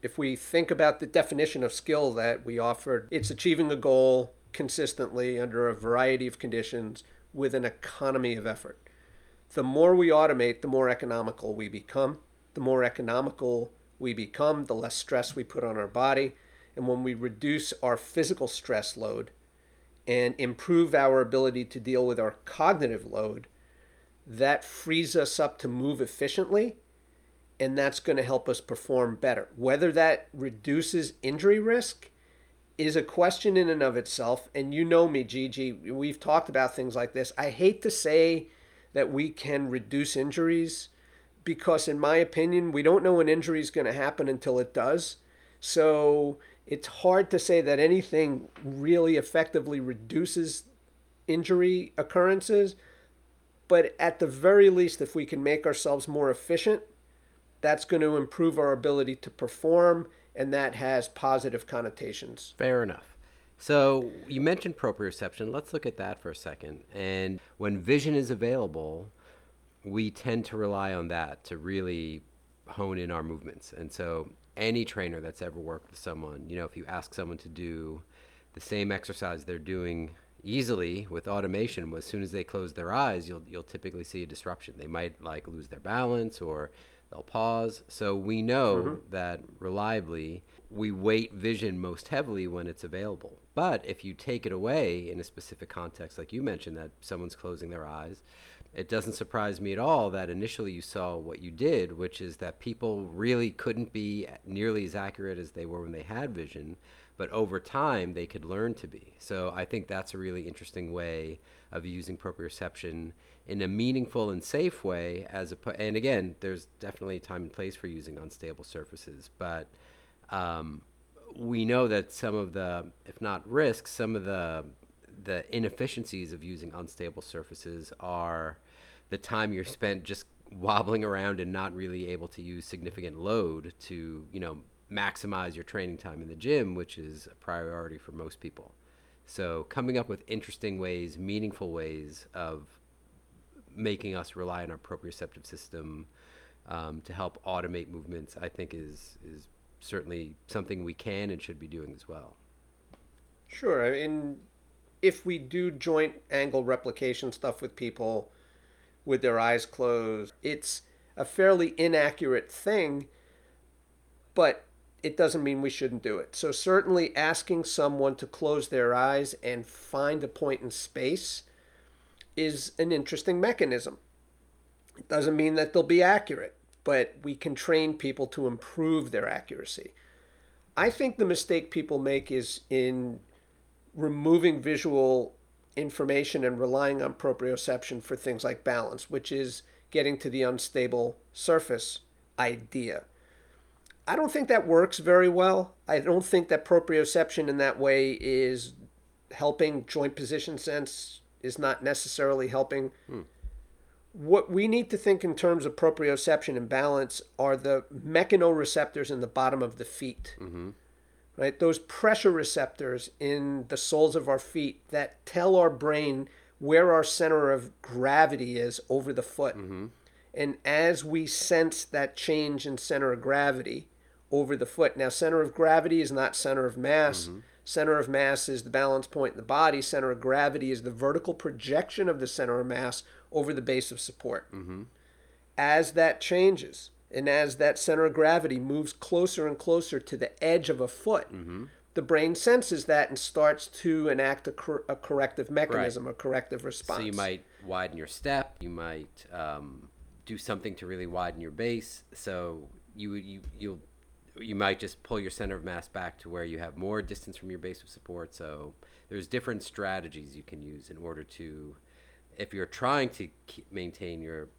If we think about the definition of skill that we offered, it's achieving a goal consistently under a variety of conditions with an economy of effort. The more we automate, the more economical we become. The more economical we become, the less stress we put on our body. And when we reduce our physical stress load, and improve our ability to deal with our cognitive load, that frees us up to move efficiently, and that's going to help us perform better. Whether that reduces injury risk is a question in and of itself. And you know me, Gigi, we've talked about things like this. I hate to say that we can reduce injuries because, in my opinion, we don't know when injury is going to happen until it does. So it's hard to say that anything really effectively reduces injury occurrences. But at the very least, if we can make ourselves more efficient, that's going to improve our ability to perform, and that has positive connotations. Fair enough. So you mentioned proprioception. Let's look at that for a second. And when vision is available, we tend to rely on that to really hone in our movements. And so any trainer that's ever worked with someone, you know, if you ask someone to do the same exercise they're doing easily with automation as soon as they close their eyes you'll you'll typically see a disruption they might like lose their balance or they'll pause so we know mm-hmm. that reliably we weight vision most heavily when it's available but if you take it away in a specific context like you mentioned that someone's closing their eyes it doesn't surprise me at all that initially you saw what you did which is that people really couldn't be nearly as accurate as they were when they had vision but over time they could learn to be. So I think that's a really interesting way of using proprioception in a meaningful and safe way. As a and again, there's definitely a time and place for using unstable surfaces, but um, we know that some of the, if not risks, some of the the inefficiencies of using unstable surfaces are the time you're spent just wobbling around and not really able to use significant load to you know maximize your training time in the gym, which is a priority for most people. So, coming up with interesting ways, meaningful ways of making us rely on our proprioceptive system um, to help automate movements, I think is is certainly something we can and should be doing as well. Sure. I mean, if we do joint angle replication stuff with people with their eyes closed, it's a fairly inaccurate thing, but it doesn't mean we shouldn't do it. So, certainly asking someone to close their eyes and find a point in space is an interesting mechanism. It doesn't mean that they'll be accurate, but we can train people to improve their accuracy. I think the mistake people make is in removing visual information and relying on proprioception for things like balance, which is getting to the unstable surface idea. I don't think that works very well. I don't think that proprioception in that way is helping joint position sense is not necessarily helping. Hmm. What we need to think in terms of proprioception and balance are the mechanoreceptors in the bottom of the feet. Mm-hmm. Right? Those pressure receptors in the soles of our feet that tell our brain where our center of gravity is over the foot. Mm-hmm. And as we sense that change in center of gravity, over the foot. Now, center of gravity is not center of mass. Mm-hmm. Center of mass is the balance point in the body. Center of gravity is the vertical projection of the center of mass over the base of support. Mm-hmm. As that changes, and as that center of gravity moves closer and closer to the edge of a foot, mm-hmm. the brain senses that and starts to enact a, cor- a corrective mechanism, right. a corrective response. So you might widen your step. You might um, do something to really widen your base. So you you you'll you might just pull your center of mass back to where you have more distance from your base of support. So there's different strategies you can use in order to, if you're trying to maintain your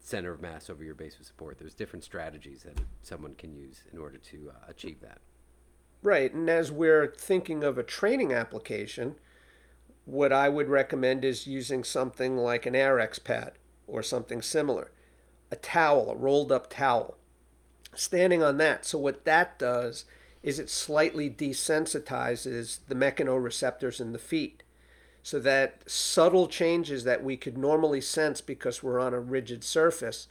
center of mass over your base of support, there's different strategies that someone can use in order to uh, achieve that. Right, and as we're thinking of a training application, what I would recommend is using something like an Airex pad or something similar, a towel, a rolled up towel standing on that. So what that does is it slightly desensitizes the mechanoreceptors in the feet so that subtle changes that we could normally sense because we're on a rigid surface,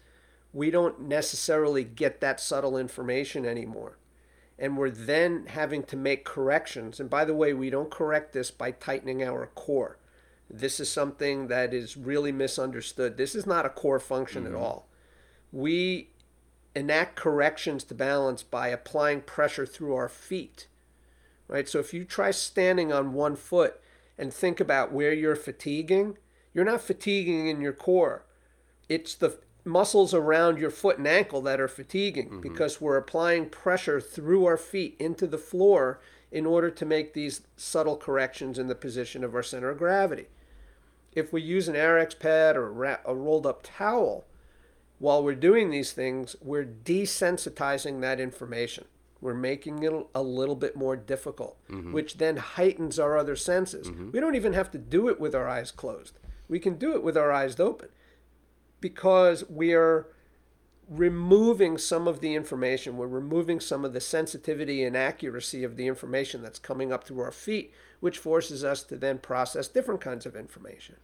we don't necessarily get that subtle information anymore. And we're then having to make corrections. And by the way, we don't correct this by tightening our core. This is something that is really misunderstood. This is not a core function mm-hmm. at all. We enact corrections to balance by applying pressure through our feet. Right? So if you try standing on one foot and think about where you're fatiguing, you're not fatiguing in your core. It's the muscles around your foot and ankle that are fatiguing mm-hmm. because we're applying pressure through our feet into the floor in order to make these subtle corrections in the position of our center of gravity. If we use an Airex pad or a rolled up towel, while we're doing these things, we're desensitizing that information. We're making it a little bit more difficult, mm-hmm. which then heightens our other senses. Mm-hmm. We don't even have to do it with our eyes closed. We can do it with our eyes open because we are removing some of the information. We're removing some of the sensitivity and accuracy of the information that's coming up through our feet, which forces us to then process different kinds of information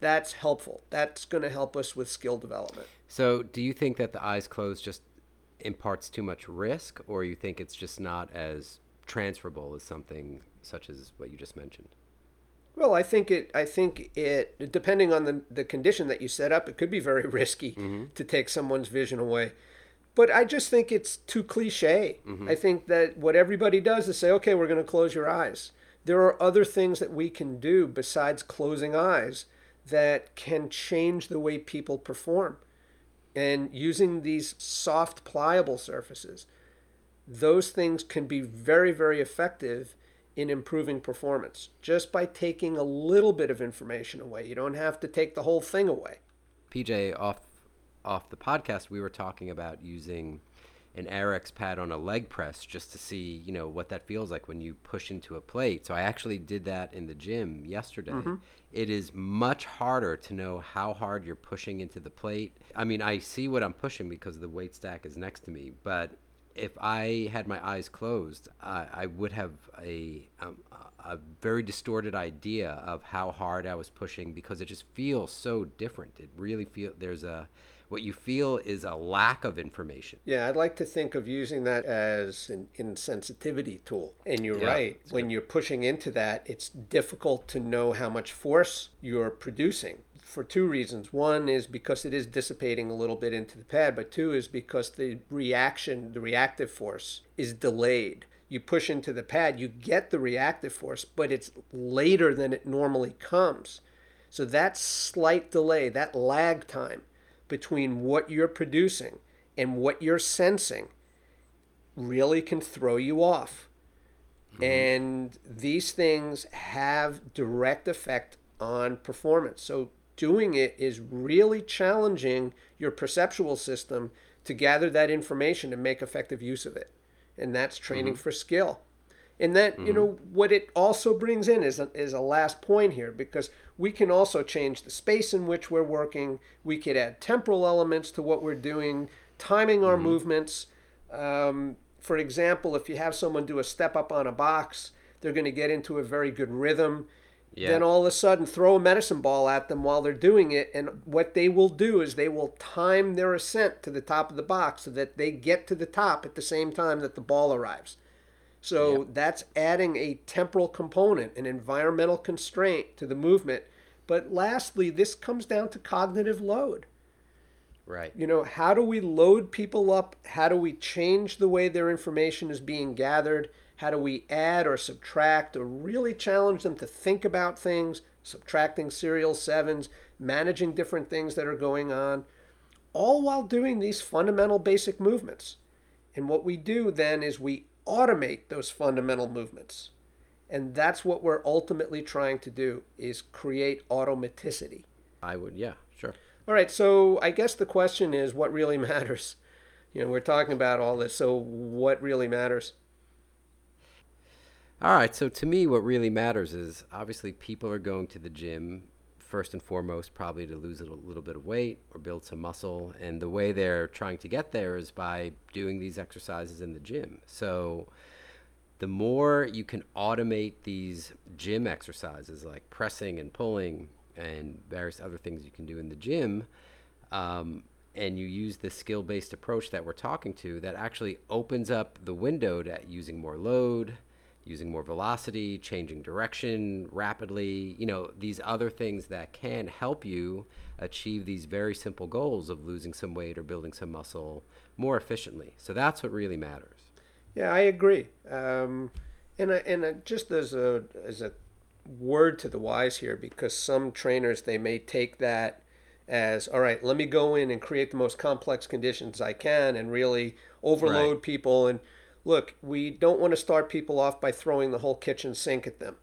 that's helpful. That's going to help us with skill development. So, do you think that the eyes closed just imparts too much risk, or you think it's just not as transferable as something such as what you just mentioned? Well, I think it. I think it. Depending on the the condition that you set up, it could be very risky mm-hmm. to take someone's vision away. But I just think it's too cliche. Mm-hmm. I think that what everybody does is say, "Okay, we're going to close your eyes." There are other things that we can do besides closing eyes that can change the way people perform. And using these soft, pliable surfaces, those things can be very, very effective in improving performance just by taking a little bit of information away. You don't have to take the whole thing away. PJ, off off the podcast, we were talking about using an Airex pad on a leg press just to see, you know, what that feels like when you push into a plate. So I actually did that in the gym yesterday. Mm-hmm. It is much harder to know how hard you're pushing into the plate. I mean, I see what I'm pushing because the weight stack is next to me, but if I had my eyes closed, uh, I would have a, um, a very distorted idea of how hard I was pushing because it just feels so different. It really feels there's a what you feel is a lack of information. Yeah, I'd like to think of using that as an insensitivity tool. And you're yeah, right. When good. you're pushing into that, it's difficult to know how much force you're producing for two reasons. One is because it is dissipating a little bit into the pad, but two is because the reaction, the reactive force, is delayed. You push into the pad, you get the reactive force, but it's later than it normally comes. So that slight delay, that lag time between what you're producing and what you're sensing really can throw you off. Mm-hmm. And these things have direct effect on performance. So doing it is really challenging your perceptual system to gather that information and make effective use of it. And that's training mm-hmm. for skill. And that, mm-hmm. you know, what it also brings in is a, is a last point here because we can also change the space in which we're working. We could add temporal elements to what we're doing, timing our mm-hmm. movements. Um, for example, if you have someone do a step up on a box, they're going to get into a very good rhythm yeah. then all of a sudden throw a medicine ball at them while they're doing it. And what they will do is they will time their ascent to the top of the box so that they get to the top at the same time that the ball arrives. So yeah. that's adding a temporal component, an environmental constraint to the movement. But lastly, this comes down to cognitive load. Right. You know, how do we load people up? How do we change the way their information is being gathered? How do we add or subtract or really challenge them to think about things, subtracting serial sevens, managing different things that are going on, all while doing these fundamental basic movements. And what we do then is we automate those fundamental movements. And that's what we're ultimately trying to do is create automaticity. I would, yeah, sure. All right, so I guess the question is what really matters? You know, we're talking about all this, so what really matters? All right. So to me, what really matters is obviously people are going to the gym first and foremost, probably to lose a little bit of weight or build some muscle. And the way they're trying to get there is by doing these exercises in the gym. So the more you can automate these gym exercises like pressing and pulling and various other things you can do in the gym, um, and you use the skill based approach that we're talking to, that actually opens up the window to using more load using more velocity, changing direction rapidly, you know, these other things that can help you achieve these very simple goals of losing some weight or building some muscle more efficiently. So that's what really matters. Yeah, I agree. Um, and and just as a as a word to the wise here, because some trainers they may take that as all right. Let me go in and create the most complex conditions I can and really overload right. people and look, we don't want to start people off by throwing the whole kitchen sink at them.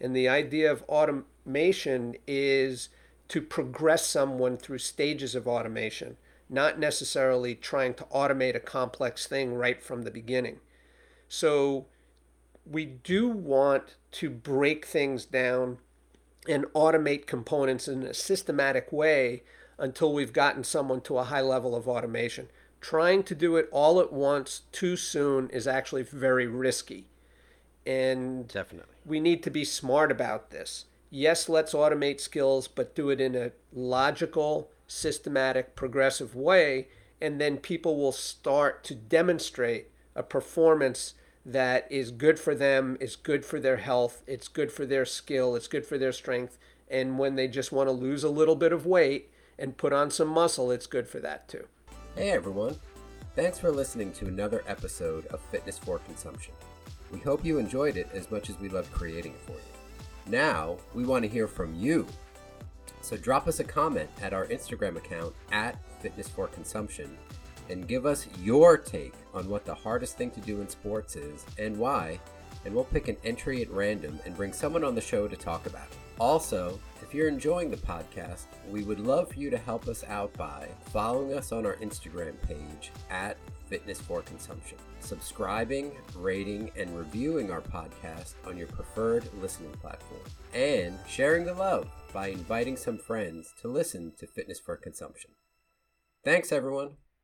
And the idea of automation is to progress someone through stages of automation, not necessarily trying to automate a complex thing right from the beginning. So we do want to break things down and automate components in a systematic way until we've gotten someone to a high level of automation trying to do it all at once too soon is actually very risky. And definitely, we need to be smart about this. Yes, let's automate skills, but do it in a logical, systematic, progressive way. And then people will start to demonstrate a performance that is good for them, is good for their health, it's good for their skill, it's good for their strength. And when they just want to lose a little bit of weight and put on some muscle, it's good for that too. Hey everyone. Thanks for listening to another episode of Fitness for Consumption. We hope you enjoyed it as much as we love creating it for you. Now, we want to hear from you. So drop us a comment at our Instagram account at Fitness for Consumption and give us your take on what the hardest thing to do in sports is and why, and we'll pick an entry at random and bring someone on the show to talk about it. Also, if you're enjoying the podcast, we would love for you to help us out by following us on our Instagram page at Fitness for Consumption, subscribing, rating, and reviewing our podcast on your preferred listening platform, and sharing the love by inviting some friends to listen to Fitness for Consumption. Thanks, everyone.